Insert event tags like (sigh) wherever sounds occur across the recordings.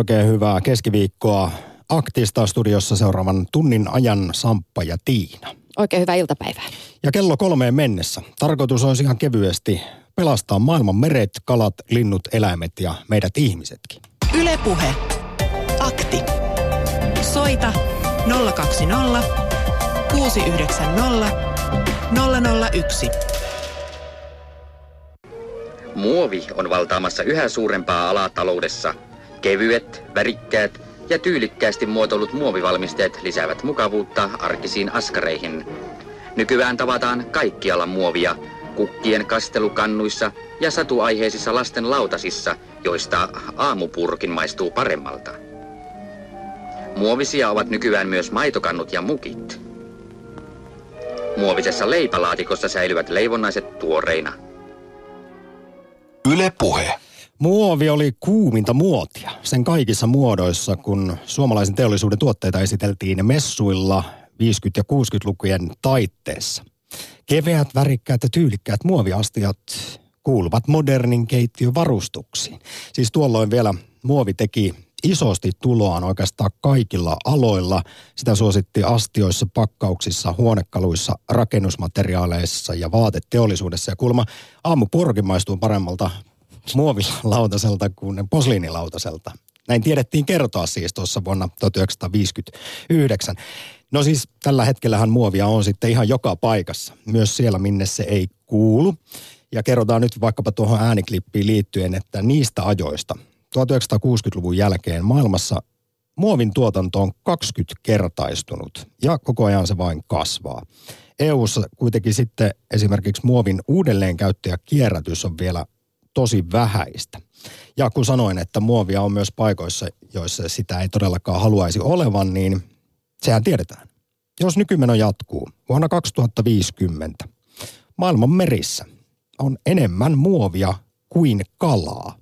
oikein hyvää keskiviikkoa. Aktista studiossa seuraavan tunnin ajan Samppa ja Tiina. Oikein hyvää iltapäivää. Ja kello kolmeen mennessä. Tarkoitus olisi ihan kevyesti pelastaa maailman meret, kalat, linnut, eläimet ja meidät ihmisetkin. Ylepuhe. Akti. Soita 020 690 001. Muovi on valtaamassa yhä suurempaa alaa taloudessa. Kevyet, värikkäät ja tyylikkäästi muotoilut muovivalmisteet lisäävät mukavuutta arkisiin askareihin. Nykyään tavataan kaikkialla muovia, kukkien kastelukannuissa ja satuaiheisissa lasten lautasissa, joista aamupurkin maistuu paremmalta. Muovisia ovat nykyään myös maitokannut ja mukit. Muovisessa leipälaatikossa säilyvät leivonnaiset tuoreina. Yle Puhe. Muovi oli kuuminta muotia sen kaikissa muodoissa, kun suomalaisen teollisuuden tuotteita esiteltiin messuilla 50- ja 60-lukujen taitteessa. Keveät, värikkäät ja tyylikkäät muoviastiat kuuluvat modernin keittiön varustuksiin. Siis tuolloin vielä muovi teki isosti tuloaan oikeastaan kaikilla aloilla. Sitä suositti astioissa, pakkauksissa, huonekaluissa, rakennusmateriaaleissa ja vaateteollisuudessa. Ja kuulemma aamupurkin maistuu paremmalta muovilautaselta kuin posliinilautaselta. Näin tiedettiin kertoa siis tuossa vuonna 1959. No siis tällä hetkellähän muovia on sitten ihan joka paikassa, myös siellä minne se ei kuulu. Ja kerrotaan nyt vaikkapa tuohon ääniklippiin liittyen, että niistä ajoista 1960-luvun jälkeen maailmassa muovin tuotanto on 20 kertaistunut ja koko ajan se vain kasvaa. EU:ssa kuitenkin sitten esimerkiksi muovin uudelleenkäyttö ja kierrätys on vielä tosi vähäistä. Ja kun sanoin, että muovia on myös paikoissa, joissa sitä ei todellakaan haluaisi olevan, niin sehän tiedetään. Jos nykymeno jatkuu, vuonna 2050 maailman merissä on enemmän muovia kuin kalaa.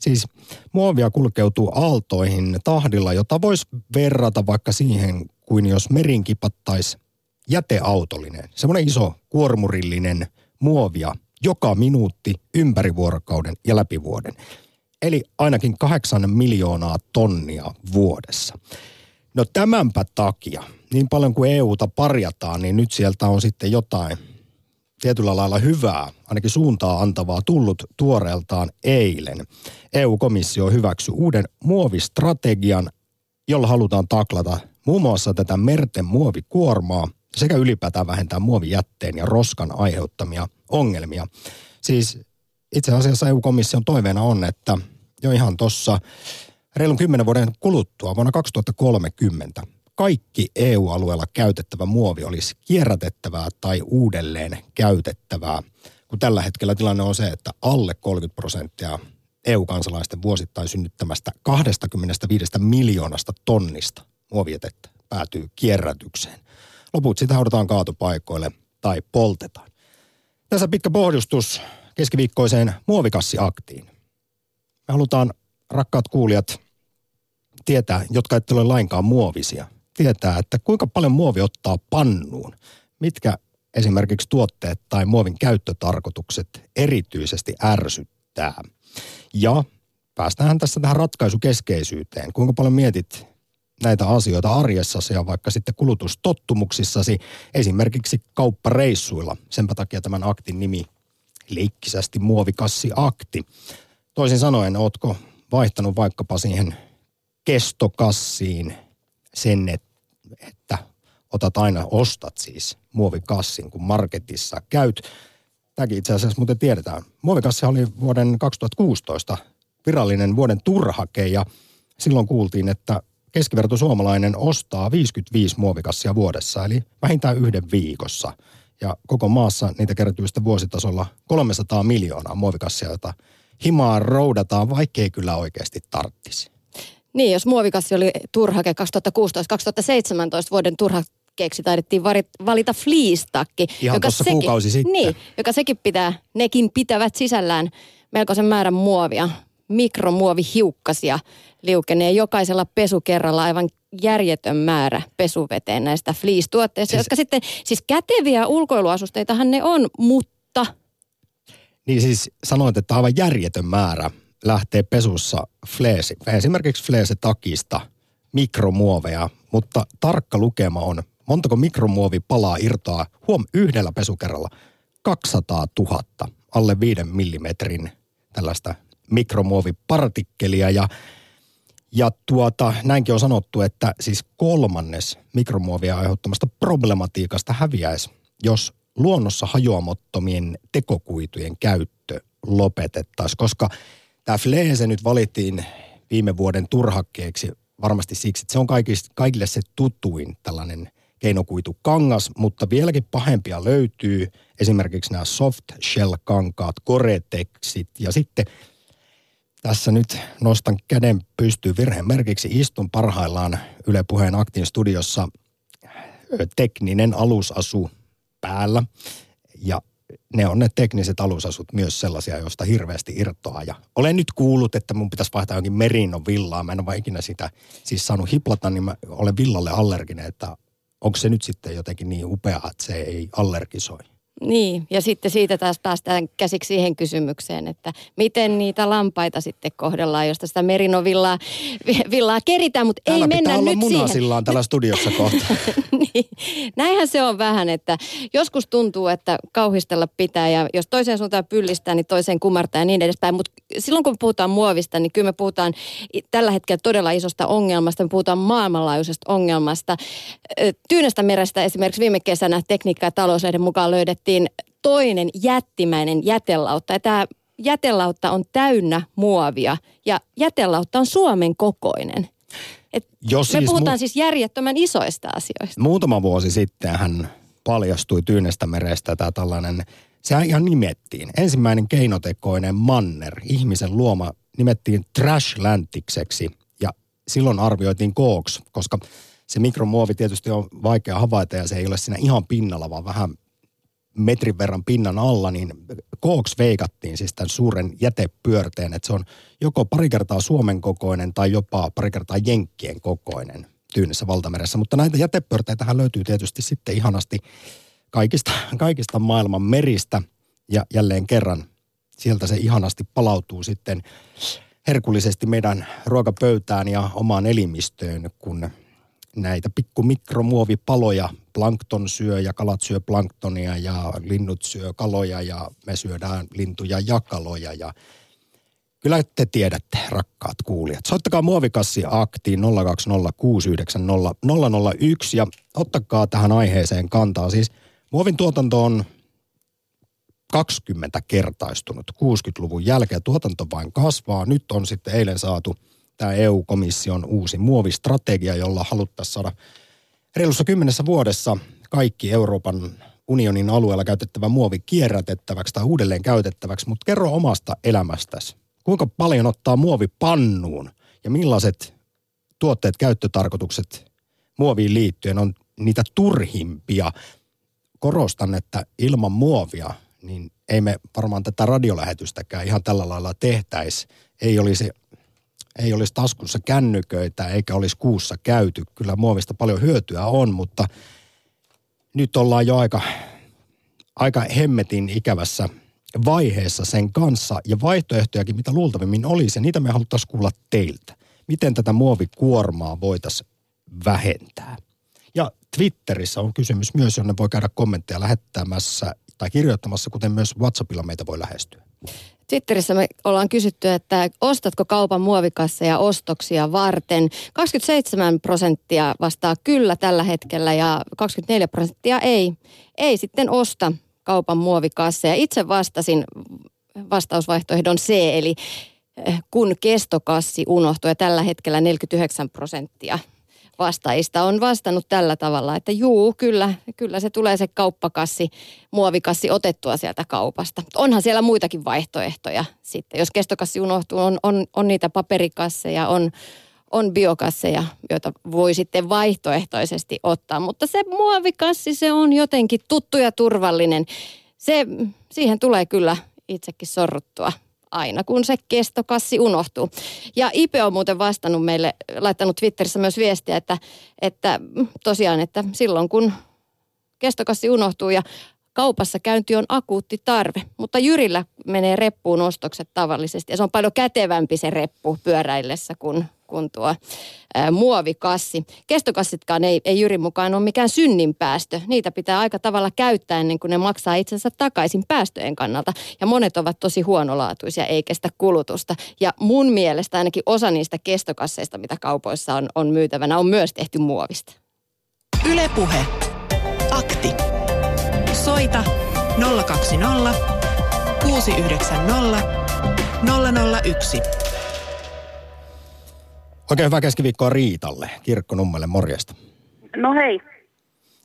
Siis muovia kulkeutuu aaltoihin tahdilla, jota voisi verrata vaikka siihen, kuin jos merin kipattaisi jäteautollinen, semmoinen iso kuormurillinen muovia joka minuutti ympäri vuorokauden ja läpi vuoden. Eli ainakin kahdeksan miljoonaa tonnia vuodessa. No tämänpä takia, niin paljon kuin EUta parjataan, niin nyt sieltä on sitten jotain tietyllä lailla hyvää, ainakin suuntaa antavaa tullut tuoreeltaan eilen. EU-komissio hyväksyi uuden muovistrategian, jolla halutaan taklata muun muassa tätä merten muovikuormaa sekä ylipäätään vähentää muovijätteen ja roskan aiheuttamia ongelmia. Siis itse asiassa EU-komission toiveena on, että jo ihan tuossa reilun kymmenen vuoden kuluttua vuonna 2030 kaikki EU-alueella käytettävä muovi olisi kierrätettävää tai uudelleen käytettävää, kun tällä hetkellä tilanne on se, että alle 30 prosenttia EU-kansalaisten vuosittain synnyttämästä 25 miljoonasta tonnista muovietettä päätyy kierrätykseen. Loput sitä haudataan kaatopaikoille tai poltetaan. Tässä pitkä pohdistus keskiviikkoiseen muovikassiaktiin. Me halutaan, rakkaat kuulijat, tietää, jotka ette ole lainkaan muovisia, tietää, että kuinka paljon muovi ottaa pannuun. Mitkä esimerkiksi tuotteet tai muovin käyttötarkoitukset erityisesti ärsyttää. Ja päästään tässä tähän ratkaisukeskeisyyteen. Kuinka paljon mietit näitä asioita arjessasi ja vaikka sitten kulutustottumuksissasi, esimerkiksi kauppareissuilla. Senpä takia tämän aktin nimi leikkisästi muovikassi akti. Toisin sanoen, ootko vaihtanut vaikkapa siihen kestokassiin sen, että otat aina, ostat siis muovikassin, kun marketissa käyt. Tämäkin itse asiassa muuten tiedetään. Muovikassi oli vuoden 2016 virallinen vuoden turhake ja silloin kuultiin, että keskiverto suomalainen ostaa 55 muovikassia vuodessa, eli vähintään yhden viikossa. Ja koko maassa niitä kertyy sitten vuositasolla 300 miljoonaa muovikassia, joita himaan roudataan, vaikkei kyllä oikeasti tarttisi. Niin, jos muovikassi oli turhake 2016-2017 vuoden turhakeeksi taidettiin valita fleece-takki. Ihan joka sekin, kuukausi sitten. Niin, joka sekin pitää, nekin pitävät sisällään melkoisen määrän muovia mikromuovihiukkasia liukenee jokaisella pesukerralla aivan järjetön määrä pesuveteen näistä fleece-tuotteista, siis, jotka sitten, siis käteviä ulkoiluasusteitahan ne on, mutta... Niin siis sanoit, että aivan järjetön määrä. lähtee pesussa fleesi, esimerkiksi fleese-takista mikromuoveja, mutta tarkka lukema on, montako mikromuovipalaa irtoaa huom yhdellä pesukerralla 200 000 alle 5 millimetrin tällaista mikromuovipartikkelia ja ja tuota, näinkin on sanottu, että siis kolmannes mikromuovia aiheuttamasta problematiikasta häviäisi, jos luonnossa hajoamattomien tekokuitujen käyttö lopetettaisiin, koska tämä fleese nyt valittiin viime vuoden turhakkeeksi varmasti siksi, että se on kaikille, kaikille se tutuin tällainen keinokuitukangas, mutta vieläkin pahempia löytyy esimerkiksi nämä soft shell kankaat, koretexit ja sitten tässä nyt nostan käden pystyyn virheen merkiksi. Istun parhaillaan Yle Puheen Aktin studiossa tekninen alusasu päällä. Ja ne on ne tekniset alusasut myös sellaisia, joista hirveästi irtoaa. Ja olen nyt kuullut, että mun pitäisi vaihtaa jonkin merinon villaa. Mä en ole ikinä sitä siis saanut hiplata, niin mä olen villalle allerginen, että onko se nyt sitten jotenkin niin upeaa, että se ei allergisoi. Niin, ja sitten siitä taas päästään käsiksi siihen kysymykseen, että miten niitä lampaita sitten kohdellaan, josta sitä merinovillaa villaa keritään, mutta Täällä ei mennä olla nyt siihen. täällä studiossa kohta. (laughs) niin, näinhän se on vähän, että joskus tuntuu, että kauhistella pitää ja jos toiseen suuntaan pyllistää, niin toiseen kumartaa ja niin edespäin. Mutta silloin kun puhutaan muovista, niin kyllä me puhutaan tällä hetkellä todella isosta ongelmasta. Me puhutaan maailmanlaajuisesta ongelmasta. Tyynestä merestä esimerkiksi viime kesänä tekniikka- ja talouslehden mukaan löydettiin toinen jättimäinen jätelautta. Ja tämä jätelautta on täynnä muovia ja jätelautta on Suomen kokoinen. Et jo siis me puhutaan mu- siis järjettömän isoista asioista. Muutama vuosi sitten hän paljastui Tyynestä merestä tämä tällainen, sehän ihan nimettiin. Ensimmäinen keinotekoinen manner, ihmisen luoma, nimettiin Trashlantikseksi ja silloin arvioitiin kooks, koska se mikromuovi tietysti on vaikea havaita ja se ei ole siinä ihan pinnalla, vaan vähän metrin verran pinnan alla, niin kooks veikattiin siis tämän suuren jätepyörteen, että se on joko pari kertaa Suomen kokoinen tai jopa pari kertaa Jenkkien kokoinen Tyynessä valtameressä. Mutta näitä jätepyörteitähän löytyy tietysti sitten ihanasti kaikista, kaikista maailman meristä ja jälleen kerran sieltä se ihanasti palautuu sitten herkullisesti meidän ruokapöytään ja omaan elimistöön, kun näitä pikku mikromuovipaloja. Plankton syö ja kalat syö planktonia ja linnut syö kaloja ja me syödään lintuja ja kaloja ja Kyllä te tiedätte, rakkaat kuulijat. Soittakaa muovikassi aktiin 020690001 ja ottakaa tähän aiheeseen kantaa. Siis muovin tuotanto on 20 kertaistunut 60-luvun jälkeen. Tuotanto vain kasvaa. Nyt on sitten eilen saatu – tämä EU-komission uusi muovistrategia, jolla haluttaisiin saada reilussa kymmenessä vuodessa kaikki Euroopan unionin alueella käytettävä muovi kierrätettäväksi tai uudelleen käytettäväksi, mutta kerro omasta elämästäsi. Kuinka paljon ottaa muovi pannuun ja millaiset tuotteet, käyttötarkoitukset muoviin liittyen on niitä turhimpia. Korostan, että ilman muovia, niin ei me varmaan tätä radiolähetystäkään ihan tällä lailla tehtäisi. Ei olisi ei olisi taskussa kännyköitä eikä olisi kuussa käyty. Kyllä muovista paljon hyötyä on, mutta nyt ollaan jo aika, aika hemmetin ikävässä vaiheessa sen kanssa ja vaihtoehtojakin, mitä luultavimmin olisi, ja niitä me haluttaisiin kuulla teiltä. Miten tätä muovikuormaa voitaisiin vähentää? Ja Twitterissä on kysymys myös, jonne voi käydä kommentteja lähettämässä tai kirjoittamassa, kuten myös WhatsAppilla meitä voi lähestyä. Twitterissä me ollaan kysytty, että ostatko kaupan muovikasseja ostoksia varten. 27 prosenttia vastaa kyllä tällä hetkellä ja 24 prosenttia ei. Ei sitten osta kaupan muovikasseja. Itse vastasin vastausvaihtoehdon C, eli eh, kun kestokassi unohtuu ja tällä hetkellä 49 prosenttia vastaajista on vastannut tällä tavalla, että juu, kyllä, kyllä se tulee se kauppakassi, muovikassi otettua sieltä kaupasta. Onhan siellä muitakin vaihtoehtoja sitten. Jos kestokassi unohtuu, on, on, on niitä paperikasseja, on, on biokasseja, joita voi sitten vaihtoehtoisesti ottaa. Mutta se muovikassi, se on jotenkin tuttu ja turvallinen. Se, siihen tulee kyllä itsekin sorruttua aina kun se kestokassi unohtuu. Ja Ipe on muuten vastannut meille, laittanut Twitterissä myös viestiä, että, että tosiaan, että silloin kun kestokassi unohtuu ja kaupassa käynti on akuutti tarve, mutta Jyrillä menee reppuun ostokset tavallisesti ja se on paljon kätevämpi se reppu pyöräillessä kuin kuin tuo ää, muovikassi. Kestokassitkaan ei, ei Jyrin mukaan ole mikään synninpäästö. Niitä pitää aika tavalla käyttää ennen kuin ne maksaa itsensä takaisin päästöjen kannalta. Ja monet ovat tosi huonolaatuisia, ei kestä kulutusta. Ja mun mielestä ainakin osa niistä kestokasseista, mitä kaupoissa on, on myytävänä, on myös tehty muovista. Ylepuhe. Akti. Soita 020 690 001. Oikein hyvää keskiviikkoa Riitalle, Kirkkonummelle, morjesta. No hei.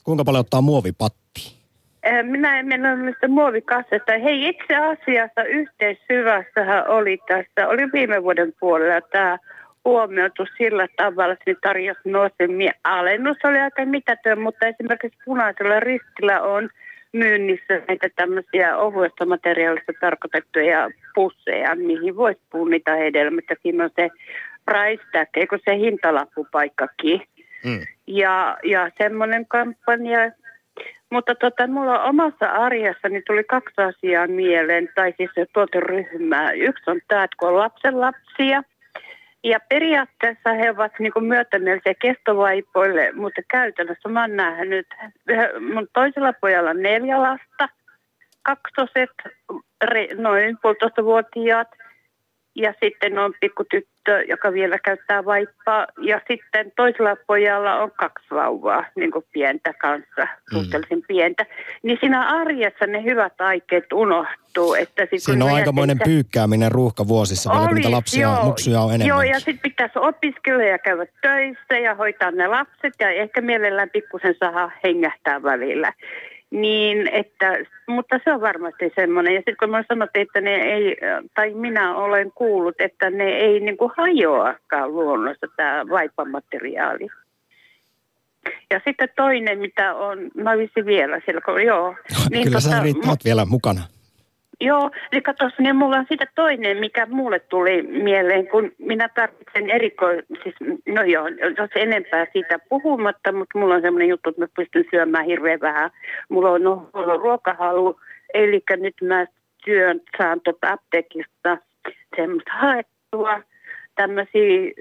Kuinka paljon ottaa muovipatti? Eh, Minä en mennä mistä muovikassesta. Hei, itse asiassa yhteissyvässähän oli tässä, oli viime vuoden puolella tämä huomioitu sillä tavalla, että ne tarjosi nousemia. Alennus oli aika mitätön, mutta esimerkiksi punaisella ristillä on myynnissä näitä tämmöisiä ohuesta materiaalista tarkoitettuja pusseja, mihin voisi punnita hedelmät. Ja siinä on se price tag, eikö se hintalappupaikkakin. Mm. Ja, ja semmoinen kampanja. Mutta tota, mulla omassa arjessani tuli kaksi asiaa mieleen, tai siis se tuoteryhmää. Yksi on tämä, että kun on lapsen lapsia, ja periaatteessa he ovat niin myötämielisiä kestovaipoille, mutta käytännössä mä oon nähnyt, mun toisella pojalla neljä lasta, kaksoset, noin puolitoista vuotiaat, ja sitten on pikkutyttö, joka vielä käyttää vaippaa. Ja sitten toisella pojalla on kaksi vauvaa, niin kuin pientä kanssa, suhteellisen pientä. Niin siinä arjessa ne hyvät aikeet unohtuu. Että sit, Siinä on aikamoinen ajatellaan- pyykkääminen ruuhkavuosissa vielä, kun niitä lapsia joo. muksuja on enemmän. Joo, ja sitten pitäisi opiskella ja käydä töissä ja hoitaa ne lapset ja ehkä mielellään pikkusen saada hengähtää välillä. Niin, että, mutta se on varmasti semmoinen. Ja sitten kun mä sanottiin, että ne ei, tai minä olen kuullut, että ne ei niin kuin hajoakaan luonnossa tämä vaipamateriaali. Ja sitten toinen, mitä on, mä visin vielä siellä, kun joo. Kyllä tota, sä Riitta oot vielä mukana. Joo, eli katos, niin mulla on sitten toinen, mikä mulle tuli mieleen, kun minä tarvitsen eriko... Siis, no joo, jos enempää siitä puhumatta, mutta mulla on semmoinen juttu, että mä pystyn syömään hirveän vähän. Mulla on, no, on ruokahalu, eli nyt mä syön, saan tuota apteekista semmoista haettua tämmöisiä,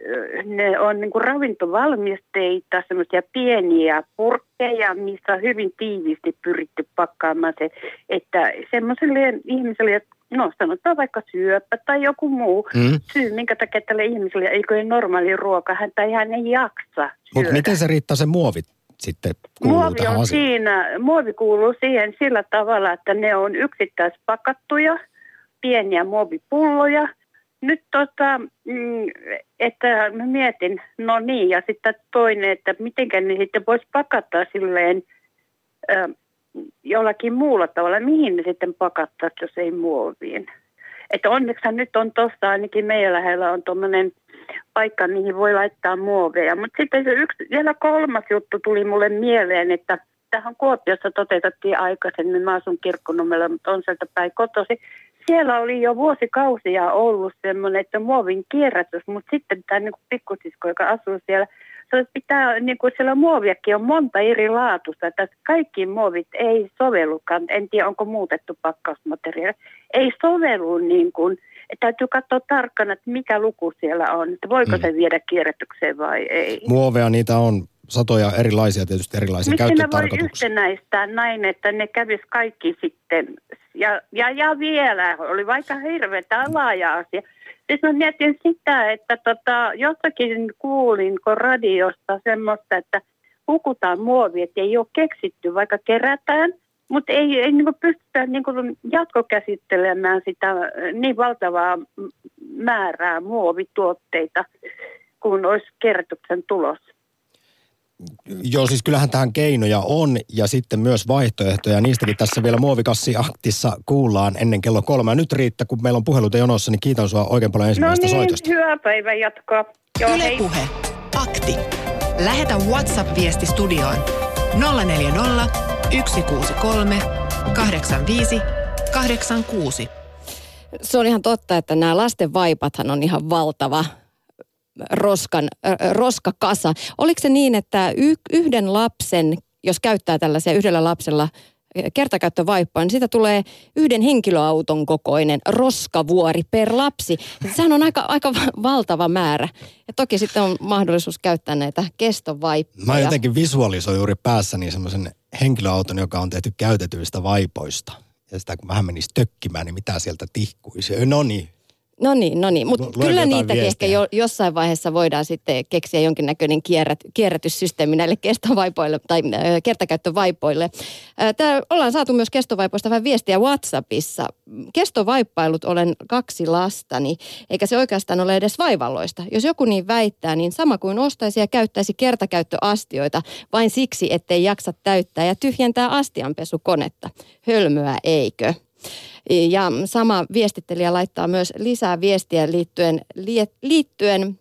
ne on niin kuin ravintovalmisteita, semmoisia pieniä purkkeja, missä on hyvin tiiviisti pyritty pakkaamaan se, että semmoiselle ihmiselle, no sanotaan vaikka syöpä tai joku muu Mm. syy, minkä takia tälle ihmiselle eikö ole normaali ruoka, hän tai hän ei jaksa Mutta miten se Riitta se muovit sitten kuuluu Muovi tähän on asiaan? siinä, muovi kuuluu siihen sillä tavalla, että ne on yksittäispakattuja, pieniä muovipulloja. Nyt tota, mm, että mä mietin, no niin, ja sitten toinen, että miten ne sitten voisi pakata silleen jollakin muulla tavalla, mihin ne sitten pakattaa, jos ei muoviin. Että onneksi nyt on tuossa ainakin meidän lähellä on tuommoinen paikka, mihin voi laittaa muoveja. Mutta sitten se yksi, vielä kolmas juttu tuli mulle mieleen, että tähän Kuopiossa toteutettiin aikaisemmin, mä asun kirkkonummella, mutta on sieltä päin kotosi. Siellä oli jo vuosikausia ollut semmoinen, että muovin kierrätys, mutta sitten tämä niin pikkusisko, joka asuu siellä, se pitää, niin kuin siellä muoviakin on monta eri laatusta, että kaikki muovit ei sovellukaan, en tiedä onko muutettu pakkausmateriaali, ei sovellu niin kuin, että täytyy katsoa tarkkana, että mikä luku siellä on, että voiko Mm. se viedä kierrätykseen vai ei. Muoveja niitä on satoja erilaisia tietysti erilaisiin Miksi ne voi yhtenäistää näin, että ne kävis kaikki sitten, ja, ja, ja vielä, oli vaikka hirveä laaja asia. Siis mä mietin sitä, että tota, jossakin kuulinko radiosta semmoista, että hukutaan muovi, että ei ole keksitty, vaikka kerätään, mutta ei, ei niin pystytä niin jatkokäsittelemään sitä äh, niin valtavaa määrää muovituotteita, kun olisi kerätyksen tulos. Joo, siis kyllähän tähän keinoja on ja sitten myös vaihtoehtoja. Niistäkin tässä vielä muovikassi aktissa kuullaan ennen kello kolme. Ja nyt Riitta, kun meillä on puheluita jonossa, niin kiitän sinua oikein paljon No ensimmäisestä niin, soitosta. hyvää päivän jatkoa. Joo, hei. Ylepuhe. Akti. Lähetä WhatsApp-viesti studioon 040 163 85 86. Se on ihan totta, että nämä lasten vaipathan on ihan valtava roskan, äh, roskakasa. Oliko se niin, että yhden lapsen, jos käyttää tällaisia yhdellä lapsella kertakäyttövaippaa, niin siitä tulee yhden henkilöauton kokoinen roskavuori per lapsi. Sehän on aika, aika valtava määrä. Ja toki sitten on mahdollisuus käyttää näitä kestovaippoja. Mä jotenkin visualisoin juuri päässäni semmoisen henkilöauton, joka on tehty käytetyistä vaipoista. Ja sitä kun vähän menisi tökkimään, niin mitä sieltä tihkuisi. No niin, No niin, no niin. Mutta kyllä niitäkin ehkä jo, jossain vaiheessa voidaan sitten keksiä jonkinnäköinen kierrät, kierrätyssysteemi näille kestovaipoille tai äh, kertakäyttövaipoille. Äh, tää, ollaan saatu myös kestovaipoista vähän viestiä WhatsAppissa. Kestovaippailut olen kaksi lastani, eikä se oikeastaan ole edes vaivalloista. Jos joku niin väittää, niin sama kuin ostaisi ja käyttäisi kertakäyttöastioita vain siksi, ettei jaksa täyttää ja tyhjentää astianpesukonetta. Hölmöä eikö? Ja sama viestittelijä laittaa myös lisää viestiä liittyen, liittyen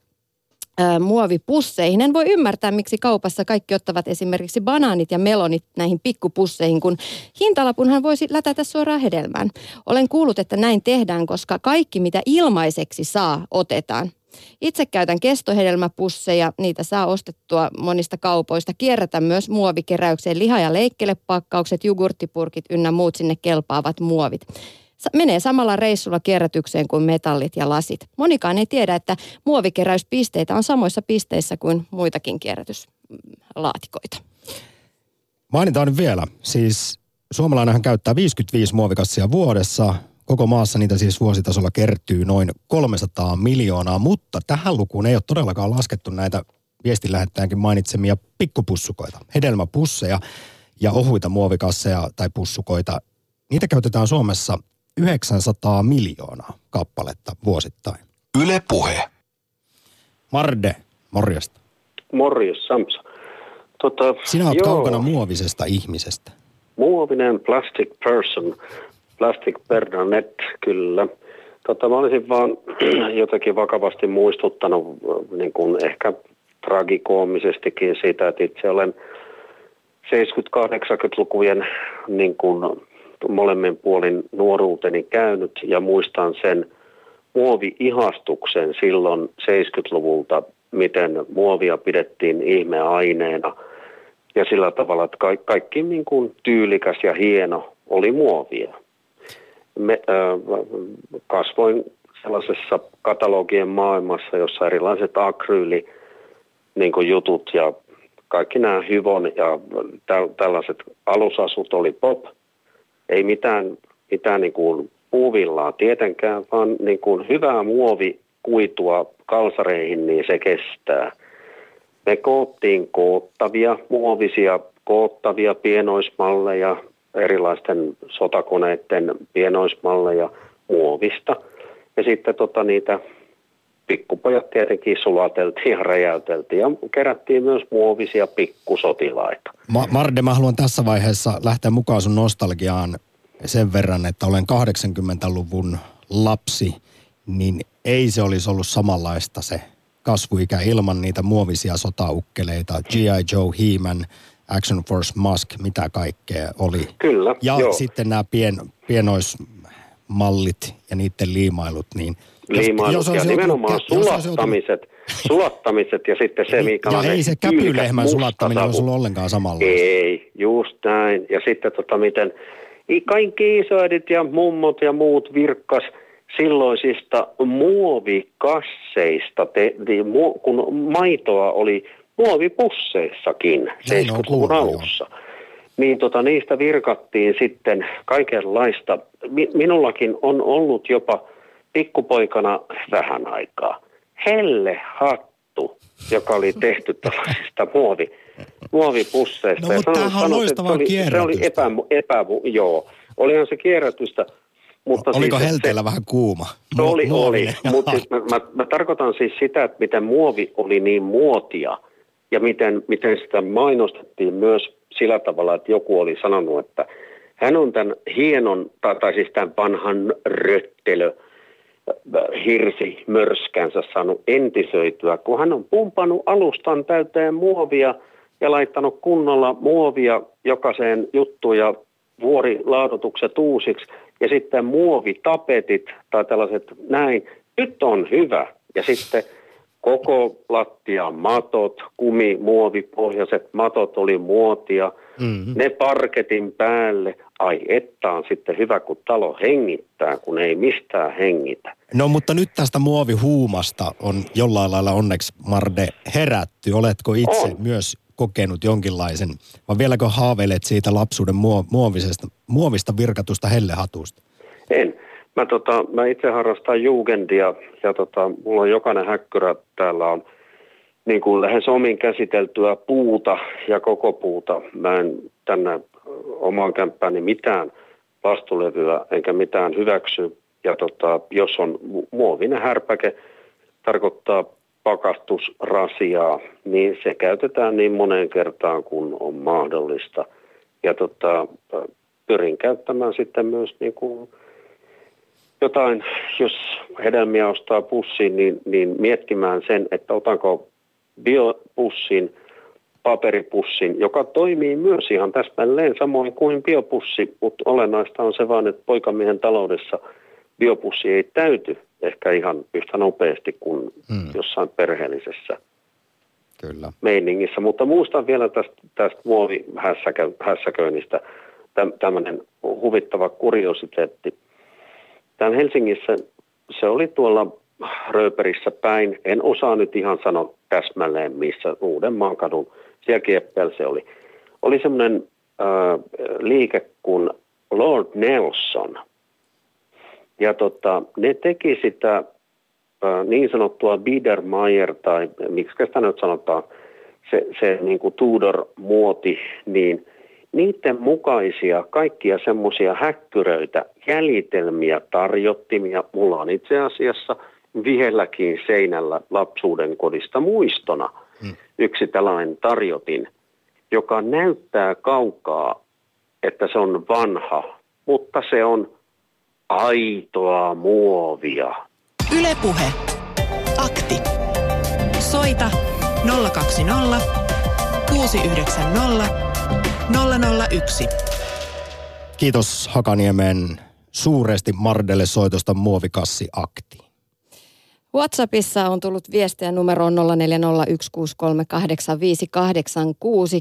muovipusseihin. En voi ymmärtää, miksi kaupassa kaikki ottavat esimerkiksi banaanit ja melonit näihin pikkupusseihin, kun hintalapunhan voisi lätätä suoraan hedelmään. Olen kuullut, että näin tehdään, koska kaikki mitä ilmaiseksi saa, otetaan. Itse käytän kestohedelmäpusseja, niitä saa ostettua monista kaupoista. Kierrätän myös muovikeräykseen liha- ja leikkelepakkaukset, jogurttipurkit ynnä muut sinne kelpaavat muovit menee samalla reissulla kierrätykseen kuin metallit ja lasit. Monikaan ei tiedä, että muovikeräyspisteitä on samoissa pisteissä kuin muitakin kierrätyslaatikoita. Mainitaan vielä. Siis suomalainenhan käyttää 55 muovikassia vuodessa. Koko maassa niitä siis vuositasolla kertyy noin 300 miljoonaa, mutta tähän lukuun ei ole todellakaan laskettu näitä viestinlähettäjänkin mainitsemia pikkupussukoita, hedelmäpusseja ja ohuita muovikasseja tai pussukoita. Niitä käytetään Suomessa 900 miljoonaa kappaletta vuosittain. Yle Puhe. Marde, morjesta. Morjes, Samsa. Tota, Sinä olet joo. kaukana muovisesta ihmisestä. Muovinen plastic person, plastic Bernadette, kyllä. Tota, mä olisin vaan (clears throat) jotenkin vakavasti muistuttanut niin kuin ehkä tragikoomisestikin siitä, että itse olen 70-80-lukujen niin kuin molemmin puolin nuoruuteni käynyt ja muistan sen muovi-ihastuksen silloin 70-luvulta, miten muovia pidettiin ihmeaineena ja sillä tavalla, että ka- kaikki niin kuin tyylikäs ja hieno oli muovia. Me, äh, kasvoin sellaisessa katalogien maailmassa, jossa erilaiset akryyli niin kuin jutut ja kaikki nämä hyvon ja tällaiset alusasut oli pop – ei mitään, mitään niin kuin puuvillaa tietenkään, vaan niin kuin hyvää muovikuitua kalsareihin, niin se kestää. Me koottiin koottavia, muovisia koottavia pienoismalleja, erilaisten sotakoneiden pienoismalleja muovista. Ja sitten tota niitä pikkupojat tietenkin sulateltiin ja räjäyteltiin ja kerättiin myös muovisia pikkusotilaita. Ma- Marde, mä haluan tässä vaiheessa lähteä mukaan sun nostalgiaan sen verran, että olen 80-luvun lapsi, niin ei se olisi ollut samanlaista se kasvuikä ilman niitä muovisia sotaukkeleita, G.I. Joe, He-Man, Action Force Musk, mitä kaikkea oli. Kyllä, Ja joo. sitten nämä pien, pienoismallit ja niiden liimailut, niin – liimailut ja nimenomaan joutunut, sulattamiset, sulattamiset ja sitten se, mikä ja on ei se käpylehmän sulattaminen ole sulla ollenkaan samalla. Ei, just näin. Ja sitten tota miten kaikki isoäidit ja mummot ja muut virkkas silloisista muovikasseista, te, te, mu, kun maitoa oli muovipusseissakin 70-luvun alussa. Niin tota, niistä virkattiin sitten kaikenlaista. Minullakin on ollut jopa pikkupoikana vähän aikaa. Hellehattu, joka oli tehty tällaisista muovi, muovipusseista. No, mutta tämähän on loistavaa oli. Se oli epä, epä, joo, olihan se kierrätystä. Mutta Oliko siis helteellä se, vähän kuuma? Mu- oli, oli. Mutta siis mä, mä, mä tarkoitan siis sitä, että miten muovi oli niin muotia ja miten, miten sitä mainostettiin myös sillä tavalla, että joku oli sanonut, että hän on tämän hienon, tai, siis tämän vanhan röttelö, hirsi mörskänsä saanut entisöityä, kun hän on pumpannut alustan täyteen muovia ja laittanut kunnolla muovia jokaiseen juttuun ja vuorilaadotukset uusiksi ja sitten muovitapetit tai tällaiset näin. Nyt on hyvä. Ja sitten Koko lattia matot, kumi, muovipohjaiset matot oli muotia. Mm-hmm. Ne parketin päälle. Ai että on sitten hyvä, kun talo hengittää, kun ei mistään hengitä. No mutta nyt tästä muovihuumasta on jollain lailla onneksi Marde herätty. Oletko itse on. myös kokenut jonkinlaisen, vai vieläkö haaveilet siitä lapsuuden muovisesta, muovista virkatusta hellehatusta? En. Mä, tota, mä itse harrastan jugendia ja tota, mulla on jokainen häkkyrä täällä on niin kuin lähes omin käsiteltyä puuta ja koko puuta. Mä en tänne omaan kämppääni mitään vastulevyä enkä mitään hyväksy. Ja tota, jos on muovinen härpäke, tarkoittaa pakastusrasiaa, niin se käytetään niin moneen kertaan kuin on mahdollista. Ja tota, pyrin käyttämään sitten myös niin kuin jotain, jos hedelmiä ostaa pussiin, niin, niin miettimään sen, että otanko biopussin, paperipussin, joka toimii myös ihan täsmälleen samoin kuin biopussi, mutta olennaista on se vaan, että poikamiehen taloudessa biopussi ei täyty ehkä ihan yhtä nopeasti kuin hmm. jossain perheellisessä Kyllä. meiningissä. Mutta muistan vielä tästä, tästä muovihässäköinnistä tämmöinen huvittava kuriositeetti. Tämän Helsingissä se oli tuolla Rööperissä päin. En osaa nyt ihan sanoa täsmälleen, missä Uudenmaan kadun, siellä Kieppel se oli. Oli semmoinen äh, liike kuin Lord Nelson. Ja tota, ne teki sitä äh, niin sanottua Biedermeier tai miksi sitä nyt sanotaan, se, se niin kuin Tudor-muoti, niin niiden mukaisia kaikkia semmoisia häkkyröitä, jäljitelmiä, tarjottimia. Mulla on itse asiassa vihelläkin seinällä lapsuuden kodista muistona hmm. yksi tällainen tarjotin, joka näyttää kaukaa, että se on vanha, mutta se on aitoa muovia. Ylepuhe. Akti. Soita 020 690 001. Kiitos Hakaniemen suuresti Mardelle soitosta muovikassi akti. WhatsAppissa on tullut viestiä numeroon 0401638586.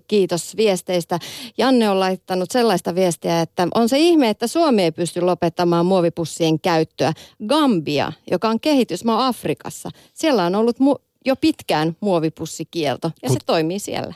Kiitos viesteistä. Janne on laittanut sellaista viestiä, että on se ihme, että Suomi ei pysty lopettamaan muovipussien käyttöä. Gambia, joka on kehitysmaa Afrikassa, siellä on ollut mu- jo pitkään muovipussikielto ja Kut- se toimii siellä.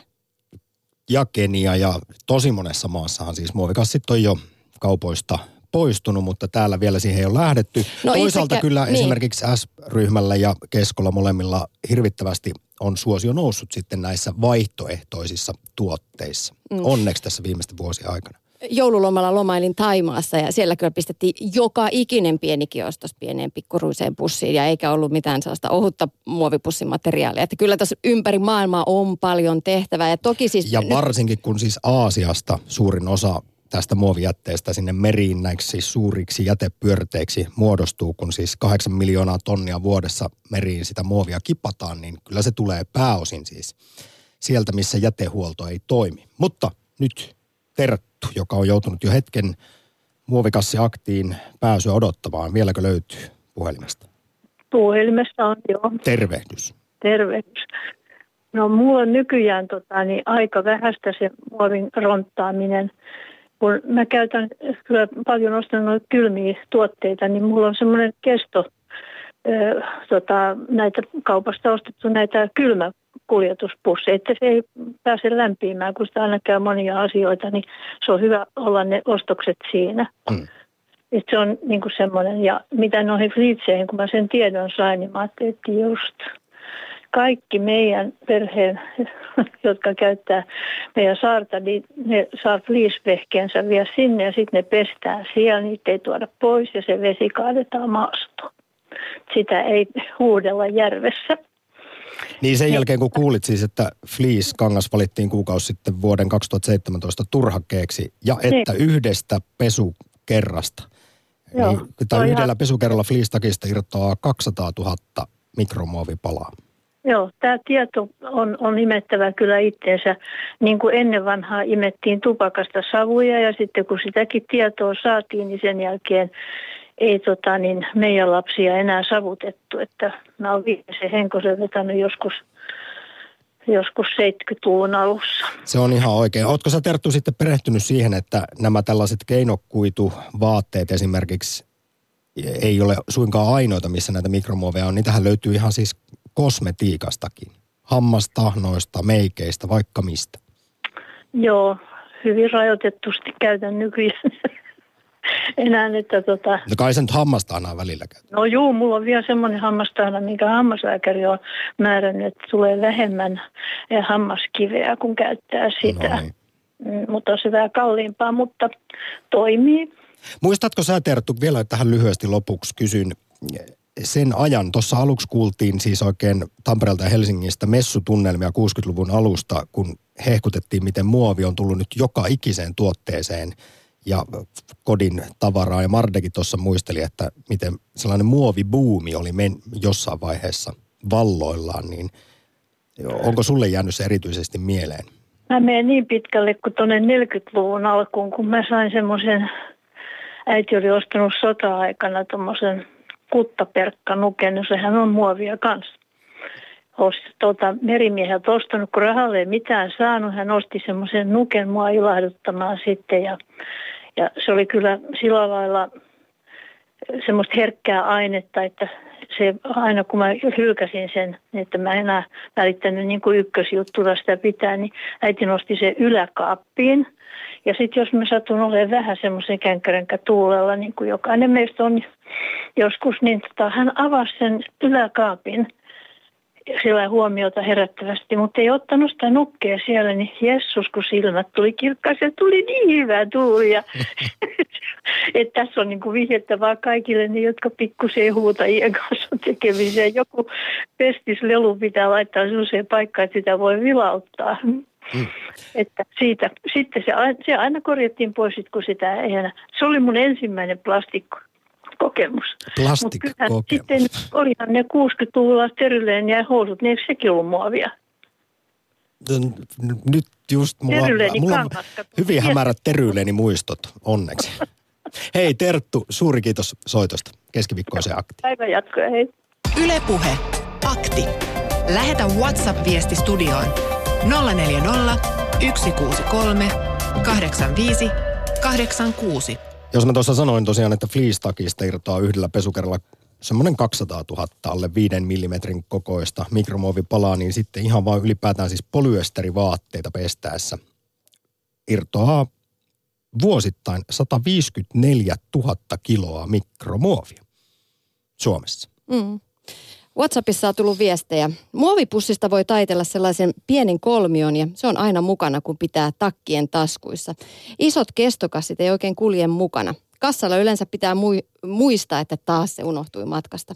Ja Kenia ja tosi monessa maassahan siis muovikassit on jo kaupoista poistunut, mutta täällä vielä siihen ei ole lähdetty. No Toisaalta itsekä, kyllä niin. esimerkiksi S-ryhmällä ja Keskolla molemmilla hirvittävästi on suosio noussut sitten näissä vaihtoehtoisissa tuotteissa. Mm. Onneksi tässä viimeisten vuosien aikana. Joululomalla lomailin Taimaassa ja siellä kyllä pistettiin joka ikinen pieni kiostos pieneen pikkuruiseen pussiin ja eikä ollut mitään sellaista ohutta muovipussimateriaalia. Että kyllä tässä ympäri maailmaa on paljon tehtävää ja toki siis... Ja varsinkin kun siis Aasiasta suurin osa tästä muovijätteestä sinne meriin näiksi siis suuriksi jätepyörteiksi muodostuu, kun siis kahdeksan miljoonaa tonnia vuodessa meriin sitä muovia kipataan, niin kyllä se tulee pääosin siis sieltä, missä jätehuolto ei toimi. Mutta nyt Terttu, joka on joutunut jo hetken muovikassiaktiin pääsyä odottamaan. Vieläkö löytyy puhelimesta? Puhelimesta on, joo. Tervehdys. Tervehdys. No mulla on nykyään tota, niin aika vähäistä se muovin ronttaaminen kun mä käytän kyllä paljon ostan noita kylmiä tuotteita, niin mulla on semmoinen kesto, ö, tota, näitä kaupasta ostettu näitä kylmäkuljetuspusseja, että se ei pääse lämpimään, kun sitä aina käy monia asioita, niin se on hyvä olla ne ostokset siinä. Mm. Että se on niin semmoinen, ja mitä noihin flitseihin, kun mä sen tiedon sain, niin mä ajattelin, että just – kaikki meidän perheen, (laughs) jotka käyttää meidän saarta, niin ne saa fliisvehkeensä vielä sinne ja sitten ne pestään siellä, niitä ei tuoda pois ja se vesi kaadetaan maastoon. Sitä ei huudella järvessä. Niin sen jälkeen kun kuulit siis, että Fleece-kangas valittiin kuukausi sitten vuoden 2017 turhakkeeksi ja että niin. yhdestä pesukerrasta, Joo, niin, tai yhdellä ihan... pesukerralla Fleece-takista irtoaa 200 000 mikromuovipalaa. Joo, tämä tieto on, on imettävä kyllä itseensä. Niin kuin ennen vanhaa imettiin tupakasta savuja ja sitten kun sitäkin tietoa saatiin, niin sen jälkeen ei tota, niin meidän lapsia enää savutettu. Että mä oon viimeisen henkosen vetänyt joskus, joskus 70-luvun alussa. Se on ihan oikein. Oletko sä Terttu sitten perehtynyt siihen, että nämä tällaiset keinokuituvaatteet esimerkiksi ei ole suinkaan ainoita, missä näitä mikromuoveja on. Niitähän löytyy ihan siis kosmetiikastakin. Hammastahnoista, meikeistä, vaikka mistä. Joo, hyvin rajoitetusti käytän nykyään (laughs) (laughs) enää, että tota... No kai sä nyt hammastahnaa välillä käytät. No juu, mulla on vielä semmoinen hammastahna, minkä hammaslääkäri on määrännyt, että tulee vähemmän hammaskiveä, kun käyttää sitä. No niin. Mm, Mutta on se vähän kalliimpaa, mutta toimii. Muistatko sä Terttu, vielä tähän lyhyesti lopuksi kysyn sen ajan, tuossa aluksi kuultiin siis oikein Tampereelta ja Helsingistä messutunnelmia 60-luvun alusta, kun hehkutettiin, miten muovi on tullut nyt joka ikiseen tuotteeseen ja kodin tavaraa. Ja Mardekin tuossa muisteli, että miten sellainen muovibuumi oli men- jossain vaiheessa valloillaan, niin onko sulle jäänyt se erityisesti mieleen? Mä menen niin pitkälle kuin tuonne 40-luvun alkuun, kun mä sain semmoisen, äiti oli ostanut sota-aikana tuommoisen kuttaperkkanuken, sehän on muovia kanssa. Olisi tuota, merimieheltä ostanut, kun rahalle ei mitään saanut. Hän osti semmoisen nuken mua ilahduttamaan sitten ja, ja se oli kyllä sillä lailla semmoista herkkää ainetta, että se aina kun mä hylkäsin sen, että mä en enää välittänyt niin kuin ykkösjuttuna sitä pitää, niin äiti nosti sen yläkaappiin. Ja sitten jos mä satun olemaan vähän semmoisen känkkäränkä tuulella, niin kuin jokainen meistä on joskus, niin tota, hän avasi sen yläkaapin sillä huomiota herättävästi, mutta ei ottanut sitä nukkea siellä, niin Jessus, kun silmät tuli kirkkaasti, tuli niin hyvä tuuli. Ja, (laughs) että tässä on niin kuin vihjettä vaan kaikille ne, jotka pikkusen huutajien kanssa on tekemiseen. Joku pestislelu pitää laittaa sellaiseen paikkaan, että sitä voi vilauttaa. Mm. Että siitä, sitten se, se aina korjattiin pois, sit, kun sitä ei enää. Se oli mun ensimmäinen plastikko kokemus. Plastikkokemus. sitten olihan ne 60-luvulla terilleen ja housut, ne eikö sekin ollut muovia? Nyt just mulla, Teryleeni mulla on hyvin hämärät teryleeni muistot, onneksi. Hei Terttu, suuri kiitos soitosta. Keskiviikkoisen akti. Päivän jatkoja, hei. Ylepuhe Akti. Lähetä WhatsApp-viesti studioon 040 163 85 86. Jos mä tuossa sanoin tosiaan, että fleece-takista irtoaa yhdellä pesukerralla semmoinen 200 000 alle 5 millimetrin kokoista mikromuovipalaa, niin sitten ihan vaan ylipäätään siis polyesterivaatteita pestäessä irtoaa vuosittain 154 000 kiloa mikromuovia Suomessa. Mm. WhatsAppissa on tullut viestejä. Muovipussista voi taitella sellaisen pienen kolmion ja se on aina mukana, kun pitää takkien taskuissa. Isot kestokassit ei oikein kulje mukana. Kassalla yleensä pitää mui- muistaa, että taas se unohtui matkasta.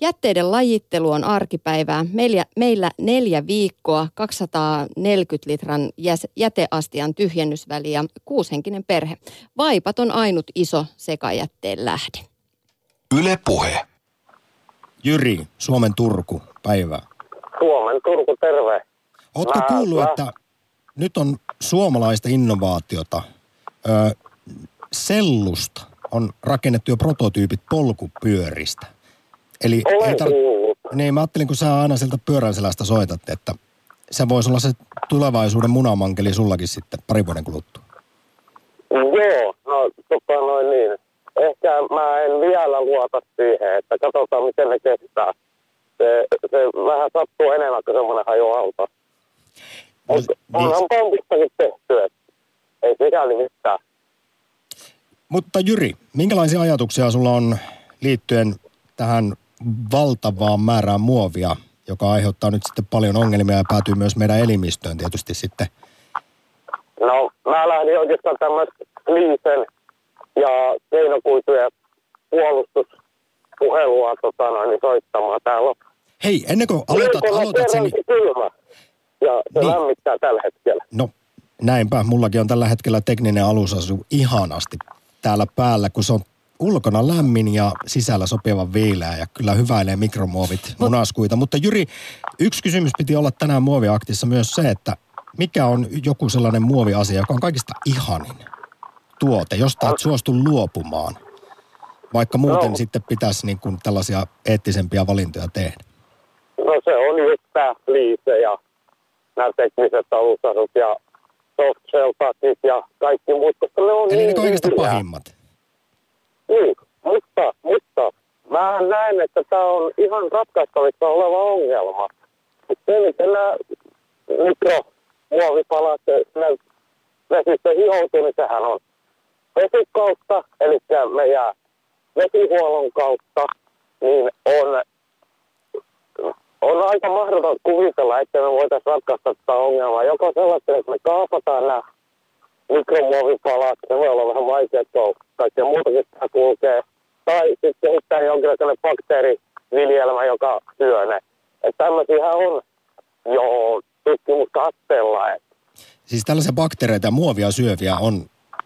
Jätteiden lajittelu on arkipäivää. Meillä, meillä neljä viikkoa, 240 litran jäteastian tyhjennysväli ja kuushenkinen perhe. Vaipat on ainut iso sekajätteen lähde. Yle Puhe. Jyri, Suomen Turku, päivää. Suomen Turku, terve. Mä- kuullut, mä- että nyt on suomalaista innovaatiota, ö, sellusta on rakennettu jo prototyypit polkupyöristä. Eli ei Olen tar- kuullut. niin mä ajattelin, kun sä aina sieltä pyörän selästä soitat, että se voisi olla se tulevaisuuden munamankeli sullakin sitten pari vuoden kuluttua. Joo, no tota noin niin. Ehkä mä en vielä luota siihen, että katsotaan miten ne kestää. Se, se vähän sattuu enemmän kuin semmoinen hajuauto. On, niin- onhan pompistakin tehty, että ei sikäli mitään. Mutta Jyri, minkälaisia ajatuksia sulla on liittyen tähän valtavaan määrään muovia, joka aiheuttaa nyt sitten paljon ongelmia ja päätyy myös meidän elimistöön tietysti sitten. No, mä lähdin oikeastaan tämmöistä liisen ja keinokuitujen puolustuspuhelua tota noin, niin soittamaan. Täällä on Hei, ennen kuin aloitat, ulkona aloitat sen, niin, kylmä. Ja se Niin. lämmittää tällä hetkellä. no näinpä, mullakin on tällä hetkellä tekninen alusasu ihanasti täällä päällä, kun se on ulkona lämmin ja sisällä sopivan viileä ja kyllä hyväilee mikromuovit munaskuita. Mutta Jyri, yksi kysymys piti olla tänään muoviaktissa myös se, että mikä on joku sellainen muoviasia, joka on kaikista ihanin tuote, josta et suostu luopumaan? Vaikka muuten No. sitten pitäisi niin kuin tällaisia eettisempiä valintoja tehdä. No se on just tämä liise ja nämä tekniset alusasut ja soft shell takit ja kaikki muut, koska ne on Eli niin ne kaikista hyviä. pahimmat. Niin, mutta, mutta mä näen, että tämä on ihan ratkaistavissa oleva ongelma. Se, miten nämä mikromuovipalat vesistö hihoutuu, niin sehän on vesin kautta, eli meidän vesihuollon kautta, niin on, on aika mahdoton kuvitella, että me voitaisiin ratkaista tätä ongelmaa. Joko sellaista, että me kaapataan nämä mikromuovipalat, se voi olla vähän vaikea, on kaikkea muutakin sitä kulkee. Tai sitten kehittää jonkinlainen bakteeriviljelmä, joka syö ne. Että tämmöisiä on jo tutkimuskatteella. Että Siis tällaisia bakteereita ja muovia syöviä on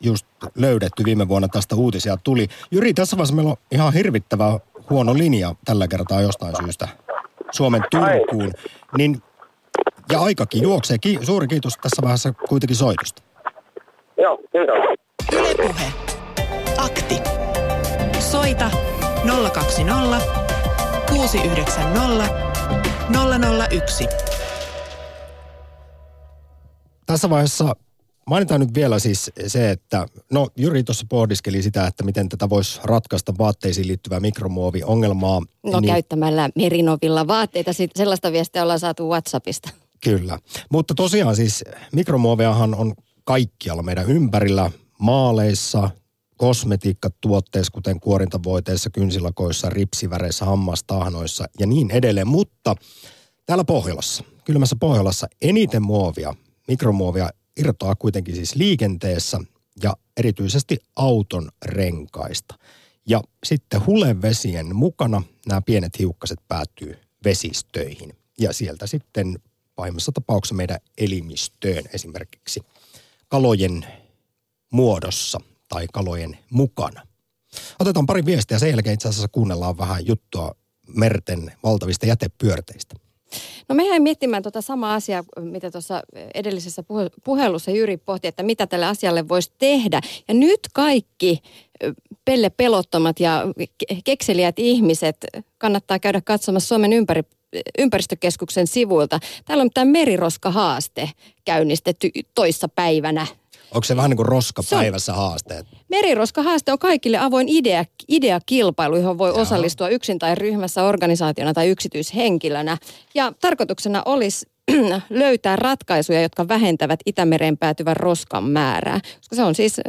just löydetty viime vuonna tästä uutisia tuli. Jyri, tässä vaiheessa meillä on ihan hirvittävä huono linja tällä kertaa jostain syystä Suomen Turkuun. Niin, ja aikakin juoksee. Ki- suuri kiitos tässä vaiheessa kuitenkin soitosta. Joo, kiitos. Ylepuhe. Akti. Soita 020 690 001. Tässä vaiheessa mainitaan nyt vielä siis se, että no Jyri tuossa pohdiskeli sitä, että miten tätä voisi ratkaista vaatteisiin liittyvää mikromuoviongelmaa. No niin. käyttämällä merinovilla vaatteita. Sit sellaista viestiä ollaan saatu WhatsAppista. Kyllä. Mutta tosiaan siis mikromuoveahan on kaikkialla meidän ympärillä, maaleissa, kosmetiikkatuotteissa, kuten kuorintavoiteissa, kynsilakoissa, ripsiväreissä, hammastahnoissa ja niin edelleen. Mutta täällä Pohjolassa, kylmässä Pohjolassa eniten muovia, mikromuovia irtoaa kuitenkin siis liikenteessä ja erityisesti auton renkaista. Ja sitten hulevesien mukana nämä pienet hiukkaset päätyy vesistöihin. Ja sieltä sitten pahimmassa tapauksessa meidän elimistöön esimerkiksi kalojen muodossa tai kalojen mukana. Otetaan pari viestiä, sen jälkeen itse asiassa kuunnellaan vähän juttua merten valtavista jätepyörteistä. No me jäin miettimään tuota samaa asiaa, mitä tuossa edellisessä puhe- puhelussa Jyri pohti, että mitä tälle asialle voisi tehdä. Ja nyt kaikki pelle pelottomat ja ke- kekseliät ihmiset kannattaa käydä katsomassa Suomen ympäri, ympäristökeskuksen sivuilta. Täällä on tämä meriroskahaaste käynnistetty toissa päivänä. Onko se vähän niin kuin Se on- roskapäivässä haasteet? Meriroskahaaste on kaikille avoin idea, ideakilpailu, johon voi osallistua yksin tai ryhmässä, organisaationa tai yksityishenkilönä. Ja tarkoituksena olisi (clears throat) löytää ratkaisuja, jotka vähentävät Itämereen päätyvän roskan määrää. Koska se on siis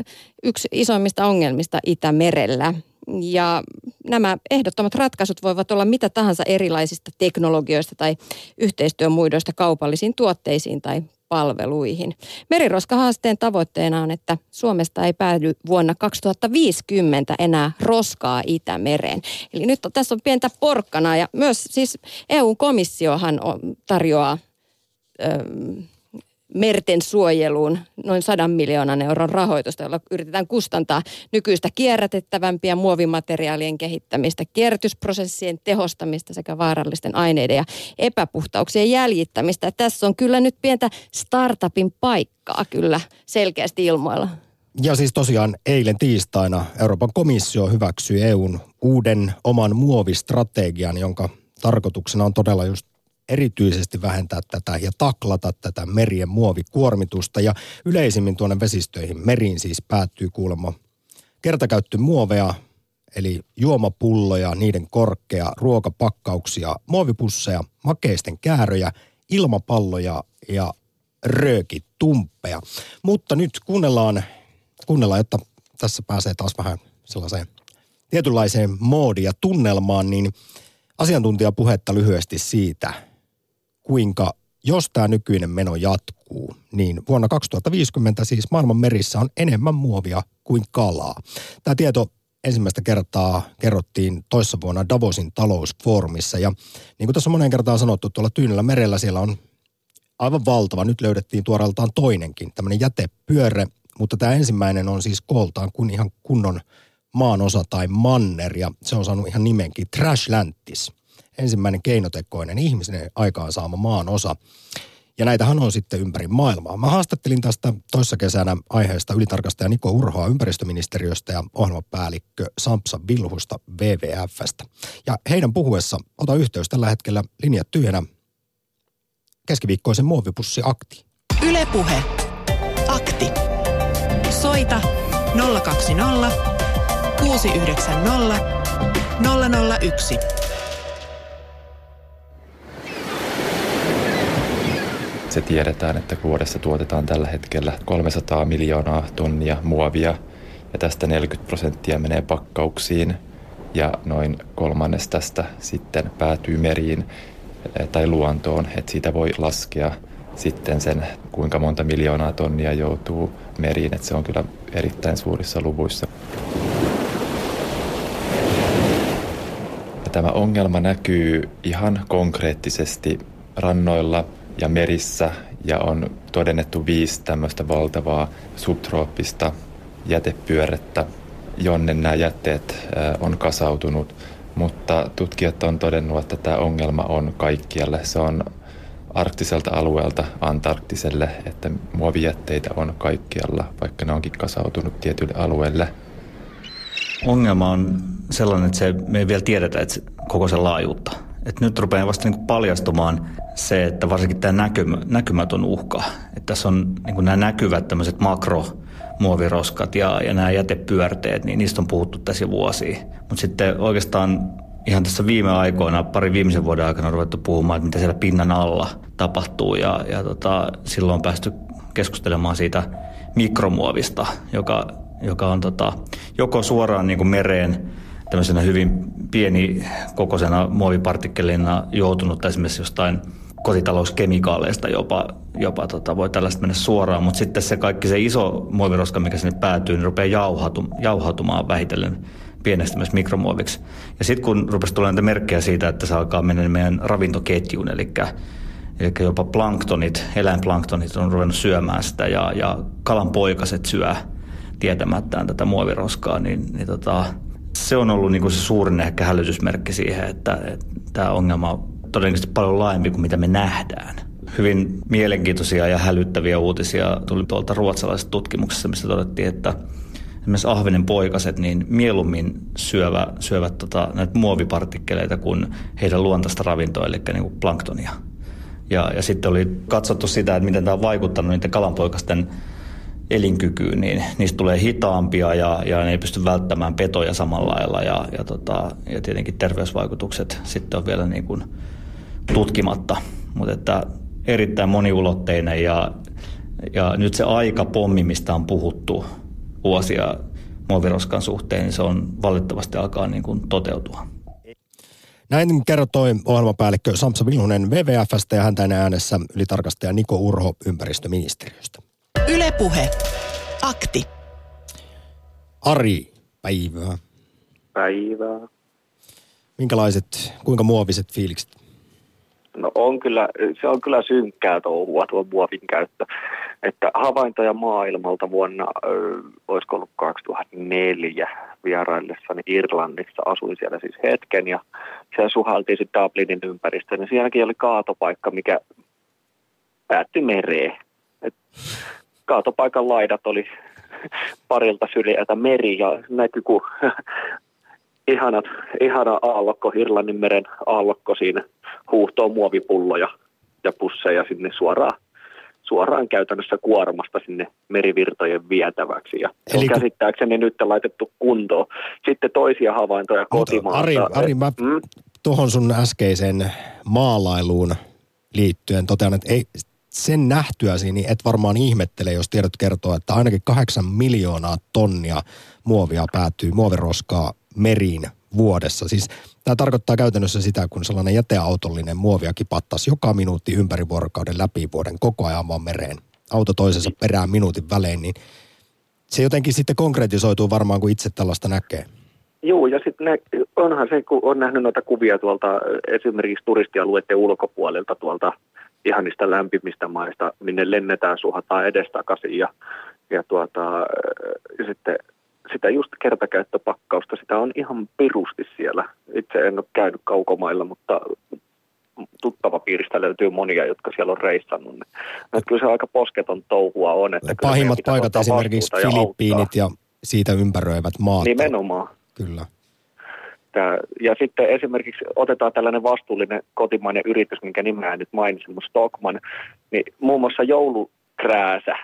yksi isoimmista ongelmista Itämerellä. Ja nämä ehdottomat ratkaisut voivat olla mitä tahansa erilaisista teknologioista tai yhteistyömuidoista kaupallisiin tuotteisiin tai palveluihin. Meriroskahaasteen tavoitteena on, että Suomesta ei päädy vuonna 2050 enää roskaa Itämereen. Eli nyt on, tässä on pientä porkkana ja myös siis EU-komissiohan tarjoaa merten suojeluun noin 100 miljoonan euron rahoitusta, jolla yritetään kustantaa nykyistä kierrätettävämpiä muovimateriaalien kehittämistä, kierrätysprosessien tehostamista sekä vaarallisten aineiden ja epäpuhtauksien jäljittämistä. Tässä on kyllä nyt pientä startupin paikkaa kyllä selkeästi ilmoilla. Ja siis tosiaan eilen tiistaina Euroopan komissio hyväksyi EUn uuden oman muovistrategian, jonka tarkoituksena on todella just erityisesti vähentää tätä ja taklata tätä merien muovikuormitusta. Ja yleisimmin tuonne vesistöihin meriin siis päättyy kuulemma kertakäyttömuoveja, eli juomapulloja, niiden korkkeja, ruokapakkauksia, muovipusseja, makeisten kääröjä, ilmapalloja ja röökitumppeja. Mutta nyt kuunnellaan, kuunnellaan, jotta tässä pääsee taas vähän sellaiseen tietynlaiseen moodiin ja tunnelmaan, niin asiantuntijapuhetta lyhyesti siitä, kuinka jos tämä nykyinen meno jatkuu, niin vuonna 2050 siis maailman merissä on enemmän muovia kuin kalaa. Tämä tieto ensimmäistä kertaa kerrottiin toissa vuonna Davosin talousfoorumissa ja niin kuin tässä monen kertaan sanottu, tuolla Tyynellä merellä siellä on aivan valtava. Nyt löydettiin tuoreeltaan toinenkin, tämmöinen jätepyörre, mutta tämä ensimmäinen on siis kooltaan kuin ihan kunnon maanosa tai manner ja se on saanut ihan nimenkin Trash Lantis. Ensimmäinen keinotekoinen ihmisen aikaansaama maanosa. Ja näitähän on sitten ympäri maailmaa. Mä haastattelin tästä toissa kesänä aiheesta ylitarkastaja Niko Urhoa ympäristöministeriöstä ja ohjelmapäällikkö Sampsa Vilhusta WWFstä. Ja heidän puhuessa ota yhteys tällä hetkellä linjat tyhjänä keskiviikkoisen muovipussi akti. Ylepuhe. Akti. Soita 020 690 001. Se tiedetään, että vuodessa tuotetaan tällä hetkellä 300 miljoonaa tonnia muovia ja tästä 40 prosenttia menee pakkauksiin ja noin kolmannes tästä sitten päätyy meriin eh, tai luontoon, että siitä voi laskea sitten sen, kuinka monta miljoonaa tonnia joutuu meriin, että se on kyllä erittäin suurissa luvuissa. Ja tämä ongelma näkyy ihan konkreettisesti rannoilla ja merissä ja on todennettu viisi tämmöistä valtavaa subtrooppista jätepyörettä, jonne nämä jätteet on kasautunut. Mutta tutkijat on todennut, että tämä ongelma on kaikkialle. Se on arktiselta alueelta Antarktiselle, että muovijätteitä on kaikkialla, vaikka ne onkin kasautunut tietyille alueille. Ongelma on sellainen, että se, me ei vielä tiedetä että koko sen laajuutta. Et nyt rupeaa vasta niin paljastumaan se, että varsinkin tämä näkymä, näkymätön uhka. Että tässä on niin nämä näkyvät tämmöiset makro muoviroskat ja, ja nämä jätepyörteet, niin niistä on puhuttu tässä jo vuosia. Mutta sitten oikeastaan ihan tässä viime aikoina, pari viimeisen vuoden aikana on ruvettu puhumaan, että mitä siellä pinnan alla tapahtuu ja, ja tota, silloin on päästy keskustelemaan siitä mikromuovista, joka, joka on tota, joko suoraan niin kuin mereen tämmöisenä hyvin pieni kokoisena muovipartikkelina joutunut esimerkiksi jostain kotitalouskemikaaleista jopa, jopa tota, voi tällaista mennä suoraan, mutta sitten se kaikki se iso muoviroska, mikä sinne päätyy, niin rupeaa jauhatu, jauhautumaan vähitellen pienestä myös mikromuoviksi. Ja sitten kun rupesi tulla näitä merkkejä siitä, että se alkaa mennä meidän ravintoketjuun, eli, eli jopa planktonit, eläinplanktonit on ruvennut syömään sitä ja, ja kalan poikaset syö tietämättään tätä muoviroskaa, niin, niin tota, se on ollut niinku se suurin ehkä hälytysmerkki siihen, että, tämä ongelma on todennäköisesti paljon laajempi kuin mitä me nähdään. Hyvin mielenkiintoisia ja hälyttäviä uutisia tuli tuolta ruotsalaisesta tutkimuksesta, missä todettiin, että esimerkiksi ahvenen poikaset niin mieluummin syövä, syövät tota, näitä muovipartikkeleita kuin heidän luontaista ravintoa, eli niin kuin planktonia. Ja, ja sitten oli katsottu sitä, että miten tämä on vaikuttanut niiden kalanpoikasten elinkykyyn, niin niistä tulee hitaampia ja, ja ne ei pysty välttämään petoja samalla lailla ja, ja, tota, ja tietenkin terveysvaikutukset sitten on vielä niin kuin tutkimatta. Mutta että erittäin moniulotteinen ja, ja nyt se aikapommi, mistä on puhuttu vuosia muoviroskan suhteen, niin se on valitettavasti alkaa niin kuin toteutua. Näin kertoi ohjelmapäällikkö Samsa Vilhunen WWFstä ja häntä äänessä ylitarkastaja Niko Urho ympäristöministeriöstä. Ylepuhe. Akti. Ari, päivää. Päivää. Minkälaiset, kuinka muoviset fiilikset? No on kyllä, se on kyllä synkkää touhua tuo muovin käyttö. Että havaintoja maailmalta vuonna, olisiko ollut 2004 vieraillessani Irlannissa, asuin siellä siis hetken ja siellä suhaltiin sitten Dublinin ympäristöön. Ja sielläkin oli kaatopaikka, mikä päätti mereen. Et kaatopaikan laidat oli parilta syliätä meri ja näkyi kun (laughs) ihanat, ihana aallokko, Irlannin meren aallokko siinä huuhtoo muovipulloja ja pusseja sinne suoraan, suoraan käytännössä kuormasta sinne merivirtojen vietäväksi. Ja se on käsittääkseni nyt laitettu kuntoon. Sitten toisia havaintoja kotimaalta. Ari, Ari mä mm? tuohon sun äskeiseen maalailuun liittyen totean, että ei, sen nähtyäsi, niin et varmaan ihmettele, jos tiedot kertoo, että ainakin kahdeksan miljoonaa tonnia muovia päätyy, muoviroskaa meriin vuodessa. Siis tämä tarkoittaa käytännössä sitä, kun sellainen jäteautollinen muovia kipattaisi joka minuutti ympäri vuorokauden läpi vuoden koko ajan vaan mereen. Auto toisensa perään minuutin välein, niin se jotenkin sitten konkretisoituu varmaan, kun itse tällaista näkee. Joo, ja sitten onhan se, kun on nähnyt noita kuvia tuolta esimerkiksi turistialueiden ulkopuolelta tuolta ihanista lämpimistä maista, minne lennetään, suhataan edestakaisin ja, ja, tuota, ja sitten sitä just kertakäyttöpakkausta, sitä on ihan pirusti siellä. Itse en ole käynyt kaukomailla, mutta tuttava piiristä löytyy monia, jotka siellä on reissannut. Niin, että kyllä se aika posketon touhua on. Että Pahimmat paikat esimerkiksi ja Filippiinit auttaa. ja siitä ympäröivät maat. Nimenomaan. Kyllä. Tää, ja sitten esimerkiksi otetaan tällainen vastuullinen kotimainen yritys, minkä nimeä nyt mainitsin, mutta Stockman, niin muun muassa joulukrääsä,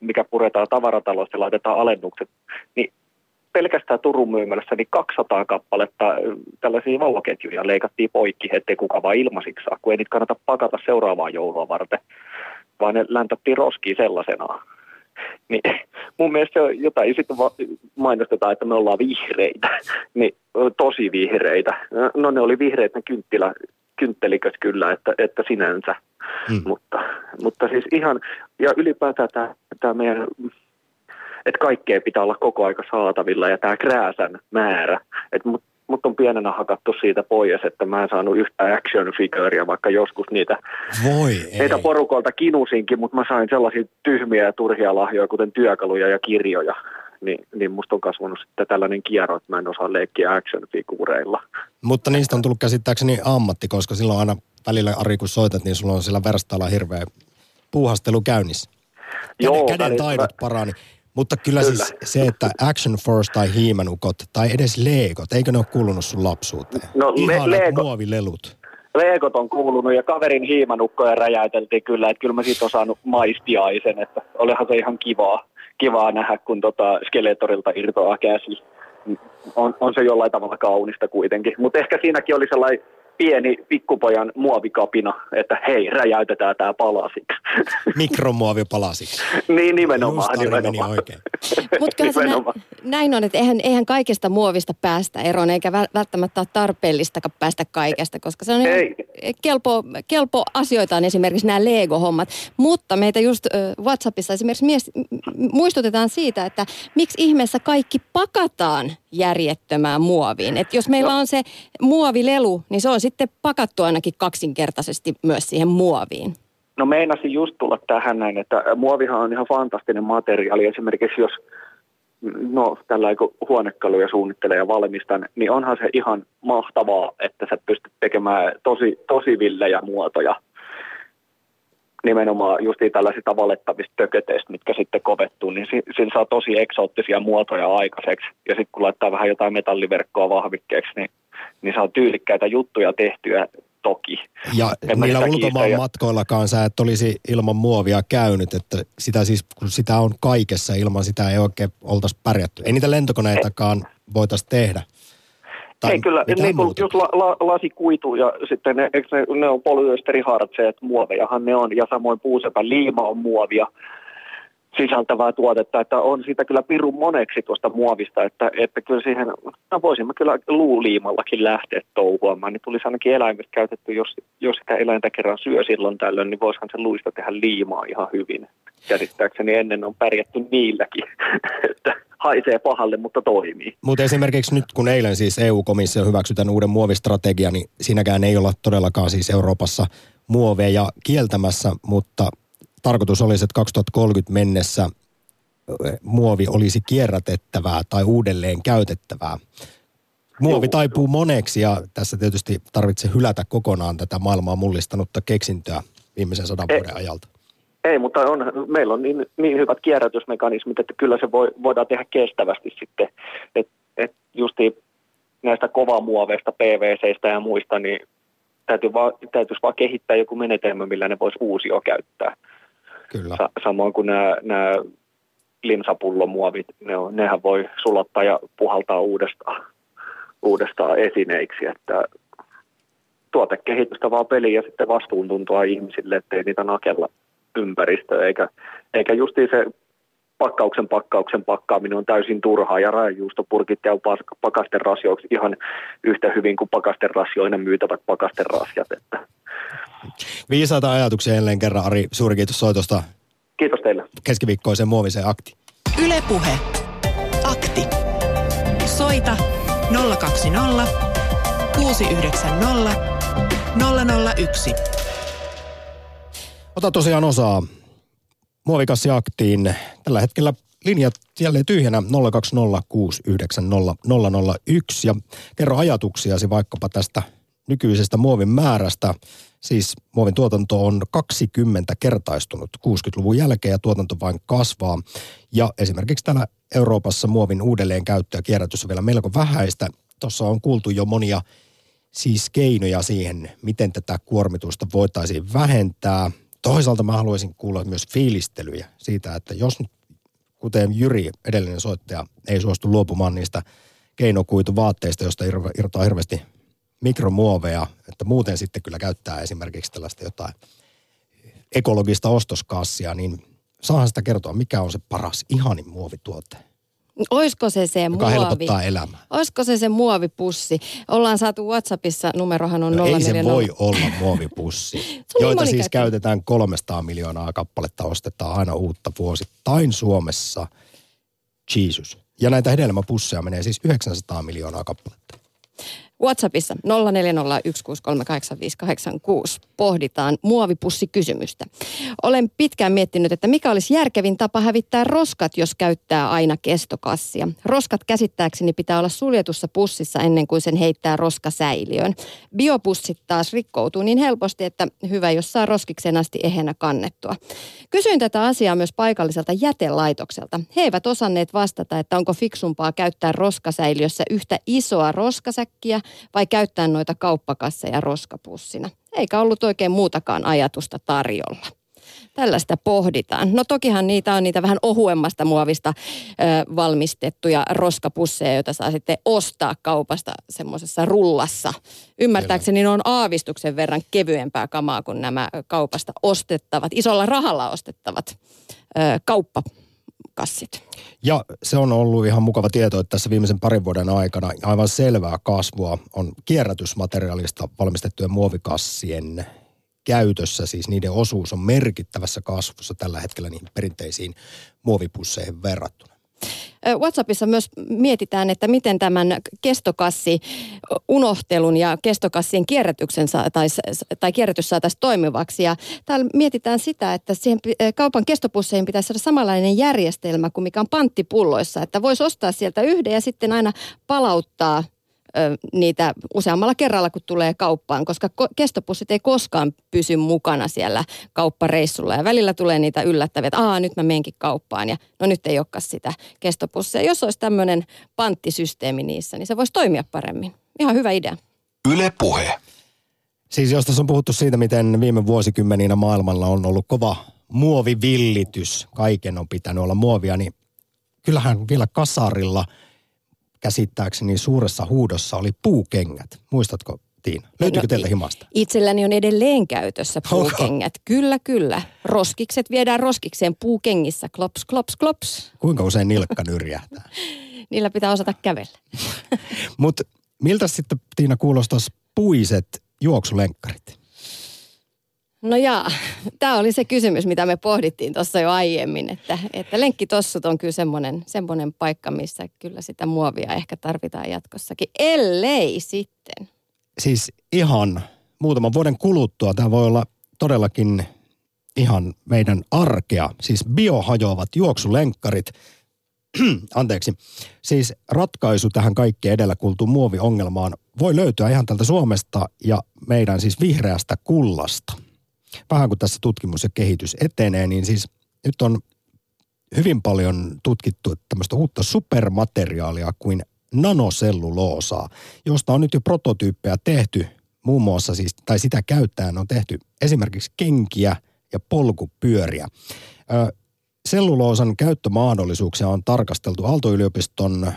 mikä puretaan tavaratalosta ja laitetaan alennukset, niin pelkästään Turun myymälässä niin 200 kappaletta ö, tällaisia valoketjuja leikattiin poikki, ettei kukaan vaan ilmaisiksi saa, kun ei niitä kannata pakata seuraavaa joulua varten, vaan ne läntättiin roskiin sellaisenaan. Niin, mun mielestä se on jotain, sitten mainostetaan, että me ollaan vihreitä, niin tosi vihreitä. No ne oli vihreitä kynttilä, kyntteliköt kyllä, että, että sinänsä. Mm. Mutta, mutta siis ihan, ja ylipäätään tämä, tämä meidän, että kaikkea pitää olla koko aika saatavilla ja tämä krääsän määrä, että mut, mut on pienenä hakattu siitä pois, että mä en saanut yhtä action figurea, vaikka joskus niitä, Voi niitä ei. porukolta kinusinkin, mutta mä sain sellaisia tyhmiä ja turhia lahjoja, kuten työkaluja ja kirjoja. Niin, niin musta on kasvanut sitten tällainen kierro, että mä en osaa leikkiä action figureilla. Mutta niistä on tullut käsittääkseni ammatti, koska silloin aina välillä, Ari, kun soitat, niin sulla on sillä verstaalla hirveä puuhastelu käynnissä. Käden, Joo, käden taidot parani. Mutta kyllä, Kyllä. siis se, että Action Force tai Hiimanukot tai edes Legot, eikö ne ole kuulunut sun lapsuuteen? No, le- Ihanat Lego- muovilelut. Leekot on kuulunut ja kaverin hiimanukkoja räjäyteltiin kyllä, että kyllä mä siitä on saanut maistiaisen, että olihan se ihan kivaa, kivaa nähdä, kun tota Skeletorilta irtoaa käsi. On, on se jollain tavalla kaunista kuitenkin, mutta ehkä siinäkin oli sellainen pieni pikkupojan muovikapina, että hei, räjäytetään tämä palasiksi. Mikromuovipalasiksi. (laughs) niin nimenomaan, Just nimenomaan. oikein. (laughs) Mutta kyllä se nä- Nimenomaan. näin on, että eihän, eihän kaikesta muovista päästä eroon, eikä vä- välttämättä ole tarpeellistakaan päästä kaikesta, koska se on ihan Ei. kelpo, kelpo asioita on esimerkiksi nämä Lego-hommat. Mutta meitä just WhatsAppissa esimerkiksi mies, muistutetaan siitä, että miksi ihmeessä kaikki pakataan järjettömään muoviin. Että jos meillä on se muovilelu, niin se on sitten pakattu ainakin kaksinkertaisesti myös siihen muoviin. No meinasin just tulla tähän näin, että muovihan on ihan fantastinen materiaali. Esimerkiksi jos no, tällä kun huonekaluja suunnittelee ja valmistan, niin onhan se ihan mahtavaa, että sä pystyt tekemään tosi, tosi villejä muotoja. Nimenomaan just tällaisista valettavista tököteistä, mitkä sitten kovettuu, niin si- sillä saa tosi eksoottisia muotoja aikaiseksi. Ja sitten kun laittaa vähän jotain metalliverkkoa vahvikkeeksi, niin, niin saa tyylikkäitä juttuja tehtyä toki. Ja En niillä ulkomaan ja- matkoillakaan sä et olisi ilman muovia käynyt, että sitä siis, kun sitä on kaikessa, ilman sitä ei oikein oltaisi pärjätty. Ei niitä lentokoneitakaan voitaisi tehdä. Tai Ei kyllä, niin kuin just la, la, lasikuitu ja sitten ne, ne, ne on polyesterihartseet, muovejahan ne on, ja samoin puusepän liima on muovia sisältävää tuotetta, että on siitä kyllä pirun moneksi tuosta muovista, että, että kyllä siihen, no voisimme kyllä luuliimallakin lähteä touhuamaan, niin tulisi ainakin eläimestä käytetty, jos, jos sitä eläintä kerran syö silloin tällöin, niin voisihan se luista tehdä liimaa ihan hyvin. Käsittääkseni ennen on pärjätty niilläkin, (laughs) että haisee pahalle, mutta toimii. Mutta esimerkiksi nyt, kun eilen siis EU-komissio hyväksyi tämän uuden muovistrategian, niin siinäkään ei olla todellakaan siis Euroopassa muoveja kieltämässä, mutta tarkoitus olisi, että 2030 mennessä muovi olisi kierrätettävää tai uudelleen käytettävää. Muovi Joo. taipuu moneksi ja tässä tietysti tarvitsee hylätä kokonaan tätä maailmaa mullistanutta keksintöä viimeisen sadan Ei. vuoden ajalta. Ei, mutta on, meillä on niin, niin hyvät kierrätysmekanismit, että kyllä se voi, voidaan tehdä kestävästi sitten. Et, et justi näistä kovamuoveista, PVCistä ja muista, niin täytyy vaan, täytyisi vaan kehittää joku menetelmä, millä ne voisi uusio käyttää. Kyllä. Sa- samoin kuin nämä, nämä limsapullomuovit, ne on, nehän voi sulattaa ja puhaltaa uudestaan, uudestaan esineiksi, että tuotekehitystä vaan peliä ja sitten vastuuntuntoa ihmisille, ettei niitä nakella ympäristöä, eikä, eikä justiin se pakkauksen pakkauksen pakkaaminen on täysin turhaa ja rajajuustopurkit ja pas- pakasterasjoiksi ihan yhtä hyvin kuin pakasterasjoina myytävät pakasterasjat. Että. Viisaita ajatuksia jälleen kerran, Ari. Suuri kiitos soitosta Kiitos teille. keskiviikkoiseen muoviseen akti. Ylepuhe. Akti. Soita 020 690 001. Ota tosiaan osaa muovikassiaktiin. Tällä hetkellä linjat jälleen tyhjänä 020690001 ja kerro ajatuksiasi vaikkapa tästä nykyisestä muovin määrästä. Siis muovin tuotanto on 20 kertaistunut 60-luvun jälkeen ja tuotanto vain kasvaa. Ja esimerkiksi täällä Euroopassa muovin uudelleenkäyttö ja kierrätys on vielä melko vähäistä. Tuossa on kuultu jo monia siis keinoja siihen, miten tätä kuormitusta voitaisiin vähentää. Toisaalta mä haluaisin kuulla myös fiilistelyjä siitä, että jos nyt, kuten Jyri, edellinen soittaja, ei suostu luopumaan niistä keinokuituvaatteista, josta irtoaa hirveästi mikromuoveja, että muuten sitten kyllä käyttää esimerkiksi tällaista jotain ekologista ostoskassia, niin saahan sitä kertoa, mikä on se paras, ihanin muovituote. Oisko se se joka muovi? helpottaa elämää. Oisko se se muovipussi? Ollaan saatu Whatsappissa, numerohan on No ei se 040. voi olla muovipussi, (laughs) joita siis käytetään 300 miljoonaa kappaletta, ostetaan aina uutta vuosittain Suomessa. Jesus. Ja näitä hedelmäpusseja menee siis 900 miljoonaa kappaletta. Whatsappissa 0401638586 pohditaan muovipussikysymystä. Olen pitkään miettinyt, että mikä olisi järkevin tapa hävittää roskat, jos käyttää aina kestokassia. Roskat käsittääkseni pitää olla suljetussa pussissa ennen kuin sen heittää roskasäiliöön. Biopussit taas rikkoutuu niin helposti, että hyvä, jos saa roskiksen asti ehenä kannettua. Kysyin tätä asiaa myös paikalliselta jätelaitokselta. He eivät osanneet vastata, että onko fiksumpaa käyttää roskasäiliössä yhtä isoa roskasäkkiä vai käyttää noita kauppakasseja roskapussina. Eikä ollut oikein muutakaan ajatusta tarjolla. Tällaista pohditaan. No tokihan niitä on niitä vähän ohuemmasta muovista ö, valmistettuja roskapusseja, joita saa sitten ostaa kaupasta semmoisessa rullassa. Ymmärtääkseni ne on aavistuksen verran kevyempää kamaa kuin nämä kaupasta ostettavat, isolla rahalla ostettavat ö, kauppakassit. Ja se on ollut ihan mukava tieto, että tässä viimeisen parin vuoden aikana aivan selvää kasvua on kierrätysmateriaalista valmistettujen muovikassien käytössä. Siis niiden osuus on merkittävässä kasvussa tällä hetkellä niihin perinteisiin muovipusseihin verrattuna. WhatsAppissa myös mietitään, että miten tämän kestokassi unohtelun ja kestokassien kierrätyksen saa, tai, kierrätys saataisiin toimivaksi. Ja täällä mietitään sitä, että siihen kaupan kestopusseihin pitäisi saada samanlainen järjestelmä kuin mikä on panttipulloissa. Että voisi ostaa sieltä yhden ja sitten aina palauttaa niitä useammalla kerralla, kun tulee kauppaan, koska ko- kestopussit ei koskaan pysy mukana siellä kauppareissulla. Ja välillä tulee niitä yllättäviä, että Aa, nyt mä menenkin kauppaan ja no nyt ei olekaan sitä kestopussia. Jos olisi tämmöinen panttisysteemi niissä, niin se voisi toimia paremmin. Ihan hyvä idea. Yle Puhe. Siis jos tässä on puhuttu siitä, miten viime vuosikymmeninä maailmalla on ollut kova muovivillitys, kaiken on pitänyt olla muovia, niin kyllähän vielä kasarilla käsittääkseni suuressa huudossa oli puukengät. Muistatko Tiina? Löytyykö No, teiltä himasta? Itselläni on edelleen käytössä puukengät. Kyllä, kyllä. Roskikset viedään roskikseen puukengissä. Klops, klops, klops. Kuinka usein nilkka nyrjähtää? (laughs) Niillä pitää osata kävellä. (laughs) Mutta miltä sitten Tiina kuulostaisi puiset juoksulenkkarit? No jaa, (laughs) tämä oli se kysymys, mitä me pohdittiin tuossa jo aiemmin, että, että lenkkitossut on kyllä semmoinen, semmoinen paikka, missä kyllä sitä muovia ehkä tarvitaan jatkossakin, ellei sitten. Siis ihan muutaman vuoden kuluttua tämä voi olla todellakin ihan meidän arkea. Siis biohajoavat juoksulenkkarit. (clears throat) Anteeksi. Siis ratkaisu tähän kaikkeen edellä kuultuun muoviongelmaan voi löytyä ihan tältä Suomesta ja meidän siis vihreästä kullasta. Vähän kun tässä tutkimus ja kehitys etenee, niin siis nyt on hyvin paljon tutkittu tämmöistä uutta supermateriaalia kuin nanoselluloosaa, josta on nyt jo prototyyppejä tehty, muun muassa siis, tai sitä käyttäen on tehty esimerkiksi kenkiä ja polkupyöriä. Ö, selluloosan käyttömahdollisuuksia on tarkasteltu Aalto-yliopiston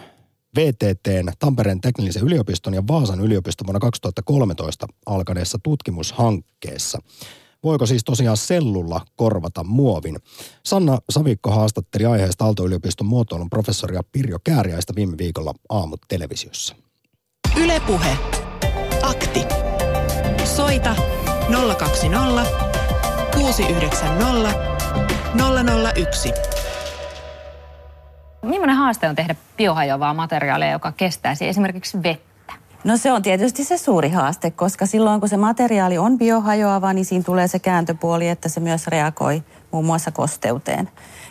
VTTn, Tampereen teknillisen yliopiston ja Vaasan yliopiston vuonna 2013 alkaneessa tutkimushankkeessa. Voiko siis tosiaan sellulla korvata muovin? Sanna Savikko haastatteli aiheesta Aalto-yliopiston muotoilun professoria Pirjo Kääriäistä viime viikolla aamutelevisiossa. Ylepuhe. Akti. Soita 020 690 001. Millainen haaste on tehdä biohajoavaa materiaalia, joka kestäisi esimerkiksi vettä? No se on tietysti se suuri haaste, koska silloin kun se materiaali on biohajoava, niin siinä tulee se kääntöpuoli, että se myös reagoi muun muassa kosteuteen.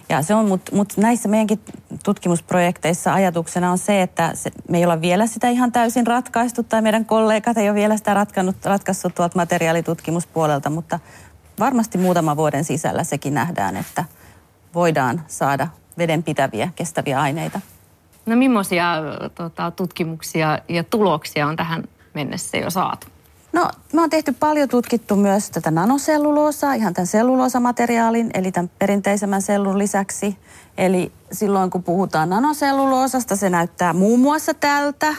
Ja se on, mutta mut näissä meidänkin tutkimusprojekteissa ajatuksena on se, että se, me ei olla vielä sitä ihan täysin ratkaistu, tai meidän kollegat ei ole vielä sitä ratkannut, ratkaissut tuolta materiaalitutkimuspuolelta, mutta varmasti muutaman vuoden sisällä sekin nähdään, että voidaan saada vedenpitäviä, kestäviä aineita. No millaisia tota, tutkimuksia ja tuloksia on tähän mennessä jo saatu? No, me on tehty paljon tutkittu myös tätä nanoselluloosaa, ihan tämän selluloosamateriaalin, eli tämän perinteisemmän sellun lisäksi. Eli silloin kun puhutaan nanoselluloosasta, se näyttää muun muassa tältä.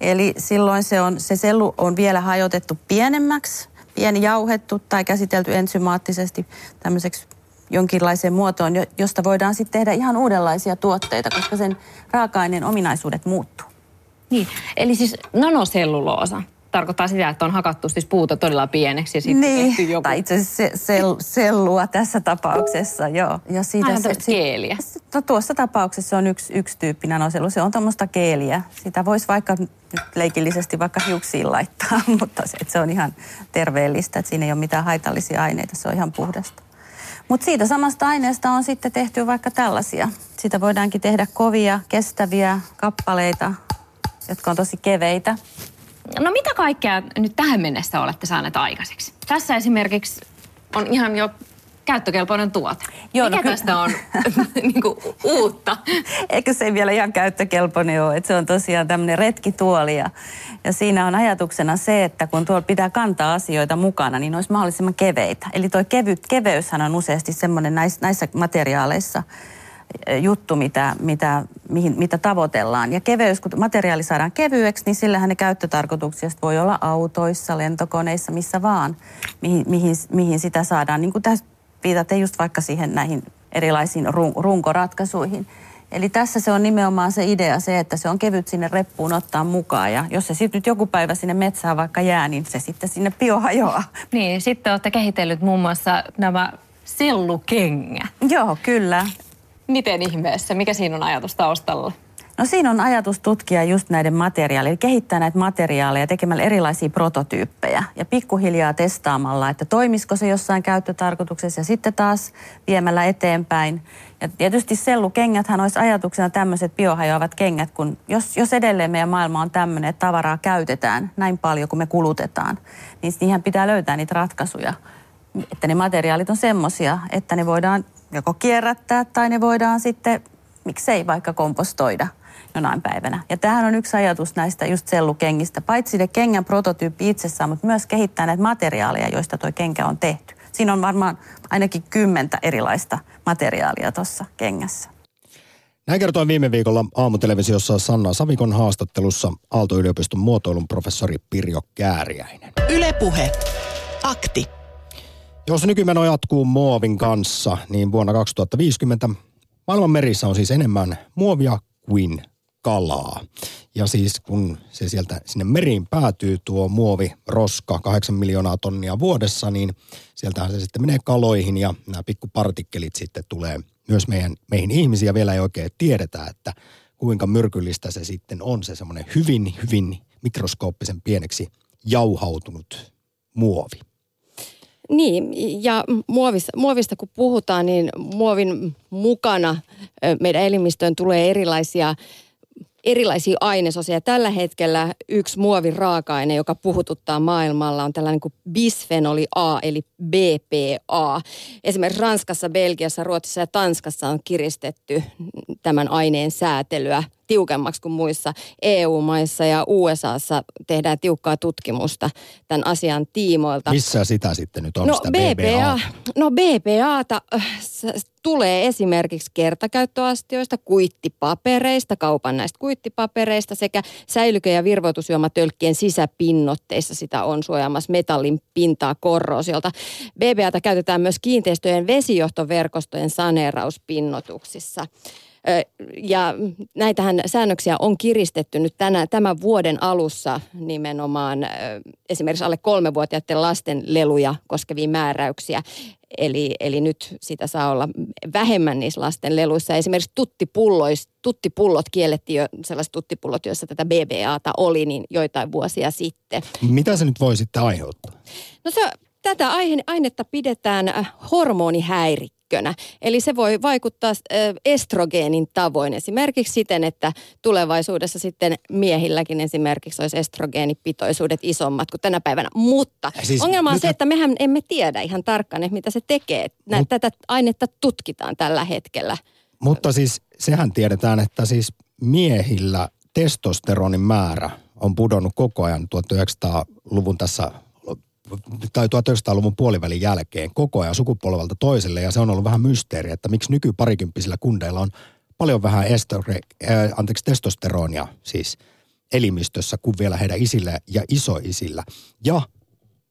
Eli silloin se, on, se sellu on vielä hajotettu pienemmäksi, pieni jauhettu tai käsitelty ensymaattisesti tämmöiseksi jonkinlaiseen muotoon, josta voidaan sitten tehdä ihan uudenlaisia tuotteita, koska sen raaka-aineen ominaisuudet muuttuu. Niin, eli siis nanoselluloosa tarkoittaa sitä, että on hakattu siis puuta todella pieneksi ja sitten niin, tehty joku... tai itse asiassa se, sel, sellua tässä tapauksessa, joo. Ja siitä se, se, keeliä. No, tuossa tapauksessa se on yksi, yksi tyyppi nanosellu, se on tuommoista keeliä. Sitä voisi vaikka nyt leikillisesti vaikka hiuksiin laittaa, (laughs) mutta se, se on ihan terveellistä, että siinä ei ole mitään haitallisia aineita, se on ihan puhdasta. Mutta siitä samasta aineesta on sitten tehty vaikka tällaisia. Siitä voidaankin tehdä kovia, kestäviä kappaleita, jotka on tosi keveitä. No mitä kaikkea nyt tähän mennessä olette saaneet aikaiseksi? Tässä esimerkiksi on ihan jo käyttökelpoinen tuote. Joo, no Mikä no, tästä on (laughs) niin kuin, uutta? (laughs) Eikö se vielä ihan käyttökelpoinen ole? Että se on tosiaan tämmöinen retkituoli ja, ja siinä on ajatuksena se, että kun tuolla pitää kantaa asioita mukana, niin ne olisi mahdollisimman keveitä. Eli tuo kevy, keveyshän on useasti semmoinen näissä, näissä materiaaleissa – juttu, mitä, mitä, mihin, mitä tavoitellaan. Ja keveys, kun materiaali saadaan kevyeksi, niin sillähän ne käyttötarkoituksia voi olla autoissa, lentokoneissa, missä vaan, mihin, mihin, mihin sitä saadaan. Niin kuin tässä viitatte just vaikka siihen näihin erilaisiin run, runkoratkaisuihin. Eli tässä se on nimenomaan se idea se, että se on kevyt sinne reppuun ottaa mukaan. Ja jos se sitten nyt joku päivä sinne metsään vaikka jää, niin se sitten sinne biohajoaa. Niin, sitten olette kehitellyt muun muassa nämä sellukengät. Joo, kyllä. Miten ihmeessä? Mikä siinä on ajatus taustalla? No siinä on ajatus tutkia just näiden materiaaleja, kehittää näitä materiaaleja tekemällä erilaisia prototyyppejä. Ja pikkuhiljaa testaamalla, että toimisiko se jossain käyttötarkoituksessa ja sitten taas viemällä eteenpäin. Ja tietysti sellukengäthän olisi ajatuksena tämmöiset biohajoavat kengät, kun jos, jos edelleen meidän maailma on tämmöinen, että tavaraa käytetään näin paljon kuin me kulutetaan, niin niihin pitää löytää niitä ratkaisuja, että ne materiaalit on semmoisia, että ne voidaan joko kierrättää tai ne voidaan sitten, miksei vaikka kompostoida jonain päivänä. Ja tämähän on yksi ajatus näistä just sellukengistä. Paitsi ne kengän prototyyppi itsessään, mutta myös kehittää näitä materiaaleja, joista tuo kenkä on tehty. Siinä on varmaan ainakin kymmentä erilaista materiaalia tuossa kengässä. Näin kertoi viime viikolla aamutelevisiossa Sanna Savikon haastattelussa Aalto-yliopiston muotoilun professori Pirjo Kääriäinen. Ylepuhe. Akti. Jos nykymeno jatkuu muovin kanssa, niin vuonna 2050 maailman merissä on siis enemmän muovia kuin kalaa. Ja siis kun se sieltä sinne meriin päätyy tuo muovi, roska, 8 miljoonaa tonnia vuodessa, niin sieltähän se sitten menee kaloihin ja nämä pikkupartikkelit sitten tulee myös meidän, meihin ihmisiä. Vielä ei oikein tiedetä, että kuinka myrkyllistä se sitten on se semmoinen hyvin, hyvin mikroskooppisen pieneksi jauhautunut muovi. Niin, ja muovista, muovista kun puhutaan, niin muovin mukana meidän elimistöön tulee erilaisia erilaisia ainesosia. Tällä hetkellä yksi muovin raaka-aine, joka puhututtaa maailmalla, on tällainen kuin bisfenoli A, eli BPA. Esimerkiksi Ranskassa, Belgiassa, Ruotsissa ja Tanskassa on kiristetty tämän aineen säätelyä tiukemmaksi kuin muissa EU-maissa ja USAssa tehdään tiukkaa tutkimusta tämän asian tiimoilta. Missä sitä sitten nyt on no, sitä BPA? No BPAta äh, tulee esimerkiksi kertakäyttöastioista, kuittipapereista, kaupan näistä kuittipapereista sekä säilykö- ja virvoitusjuomatölkkien sisäpinnotteissa sitä on suojaamassa metallin pintaa korrosiolta. BPAta käytetään myös kiinteistöjen vesijohtoverkostojen saneerauspinnotuksissa. Ja näitähän säännöksiä on kiristetty nyt tänä, tämän vuoden alussa nimenomaan esimerkiksi alle kolmevuotiaiden lasten leluja koskevia määräyksiä. Eli, eli nyt sitä saa olla vähemmän niissä lasten leluissa. Esimerkiksi tuttipullot kiellettiin jo, sellaiset tuttipullot, joissa tätä BBAta oli, niin joitain vuosia sitten. Mitä se nyt voi sitten aiheuttaa? No se, tätä ainetta pidetään hormonihäirikkö ykkönä. Eli se voi vaikuttaa estrogeenin tavoin esimerkiksi siten, että tulevaisuudessa sitten miehilläkin esimerkiksi olisi estrogeenipitoisuudet isommat kuin tänä päivänä. Mutta siis, ongelma on nyt... se, että mehän emme tiedä ihan tarkkaan, että mitä se tekee. Mut... Tätä ainetta tutkitaan tällä hetkellä. Mutta siis sehän tiedetään, että siis miehillä testosteronin määrä on pudonnut koko ajan 1900-luvun tässä tai 1900-luvun puolivälin jälkeen koko ajan sukupolvelta toiselle ja se on ollut vähän mysteeri, että miksi nykyparikymppisillä kundeilla on paljon vähän estre, äh, anteeksi, testosteronia siis elimistössä kuin vielä heidän isillä ja isoisillä. Ja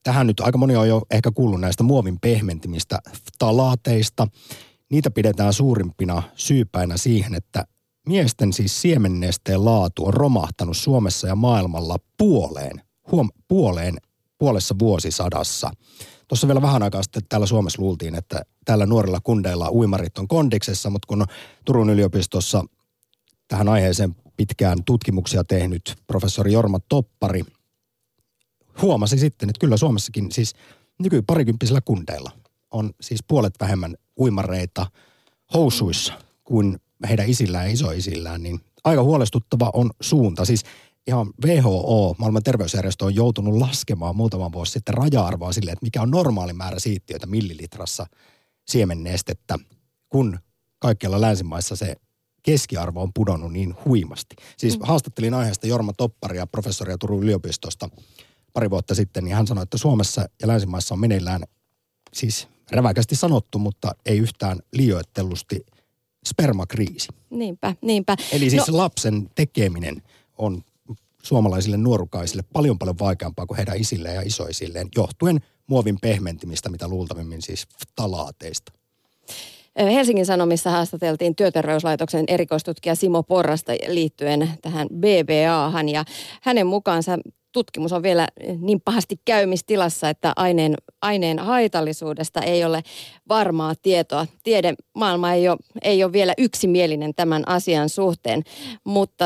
tähän nyt aika moni on jo ehkä kuullut näistä muovin pehmentimistä talaateista. Niitä pidetään suurimpina syypäinä siihen, että miesten siis siemennesteen laatu on romahtanut Suomessa ja maailmalla puoleen, huom, puoleen puolessa vuosisadassa. Tuossa vielä vähän aikaa sitten täällä Suomessa luultiin, että täällä nuorilla kundeilla uimarit on kondiksessa, mutta kun Turun yliopistossa tähän aiheeseen pitkään tutkimuksia tehnyt professori Jorma Toppari huomasi sitten, että kyllä Suomessakin siis nykyparikymppisillä kundeilla on siis puolet vähemmän uimareita housuissa kuin heidän isillään ja isoisillään, niin aika huolestuttava on suunta. Siis ihan WHO, maailman terveysjärjestö, on joutunut laskemaan muutaman vuosi sitten raja-arvoa sille, että mikä on normaali määrä siittiöitä millilitrassa siemennestettä, kun kaikkialla länsimaissa se keskiarvo on pudonnut niin huimasti. Siis mm. haastattelin aiheesta Jorma Topparia, professoria Turun yliopistosta pari vuotta sitten, niin hän sanoi, että Suomessa ja länsimaissa on meneillään siis räväkästi sanottu, mutta ei yhtään liioittelusti spermakriisi. Niinpä, niinpä. Eli siis no, lapsen tekeminen on suomalaisille nuorukaisille paljon paljon vaikeampaa kuin heidän isilleen ja isoisilleen, johtuen muovin pehmentimistä, mitä luultavimmin siis talaateista. Helsingin Sanomissa haastateltiin työterveyslaitoksen erikoistutkija Simo Porrasta liittyen tähän BBAhan ja hänen mukaansa tutkimus on vielä niin pahasti käymistilassa, että aineen, aineen haitallisuudesta ei ole varmaa tietoa. Tiede maailma ei ole, ei ole vielä yksimielinen tämän asian suhteen, mutta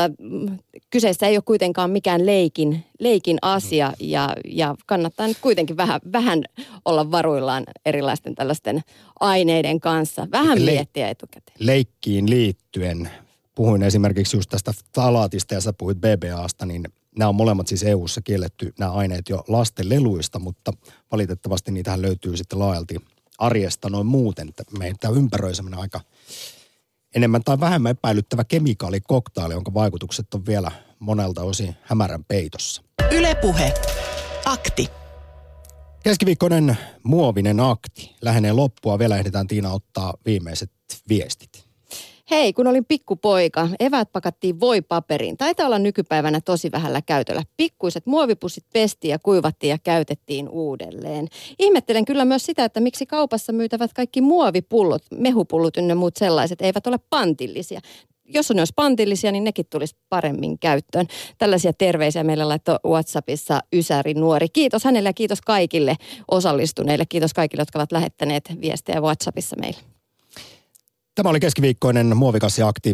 kyseessä ei ole kuitenkaan mikään leikin, leikin asia ja, ja kannattaa nyt kuitenkin vähän, vähän olla varuillaan erilaisten tällaisten aineiden kanssa. Vähän Le- miettiä etukäteen. Leikkiin liittyen puhuin esimerkiksi just tästä talaatista ja sä puhuit BBAsta, niin nämä on molemmat siis EU-ssa kielletty nämä aineet jo lasten leluista, mutta valitettavasti niitähän löytyy sitten laajalti arjesta noin muuten. Meitä ympäröi semmoinen aika enemmän tai vähemmän epäilyttävä kemikaalikoktaali, jonka vaikutukset on vielä monelta osin hämärän peitossa. Ylepuhe. Akti. Keskiviikkoinen muovinen akti lähenee loppua. Vielä ehditään Tiina ottaa viimeiset viestit. Hei, kun olin pikkupoika, eväät pakattiin voipaperiin. Taitaa olla nykypäivänä tosi vähällä käytöllä. Pikkuiset muovipussit pestiin ja kuivattiin ja käytettiin uudelleen. Ihmettelen kyllä myös sitä, että miksi kaupassa myytävät kaikki muovipullot, mehupullot ynnä muut sellaiset eivät ole pantillisia jos ne olisi pantillisia, niin nekin tulisi paremmin käyttöön. Tällaisia terveisiä meille laittoi WhatsAppissa Ysäri Nuori. Kiitos hänelle ja kiitos kaikille osallistuneille. Kiitos kaikille, jotka ovat lähettäneet viestejä WhatsAppissa meille. Tämä oli keskiviikkoinen muovikassi-akti.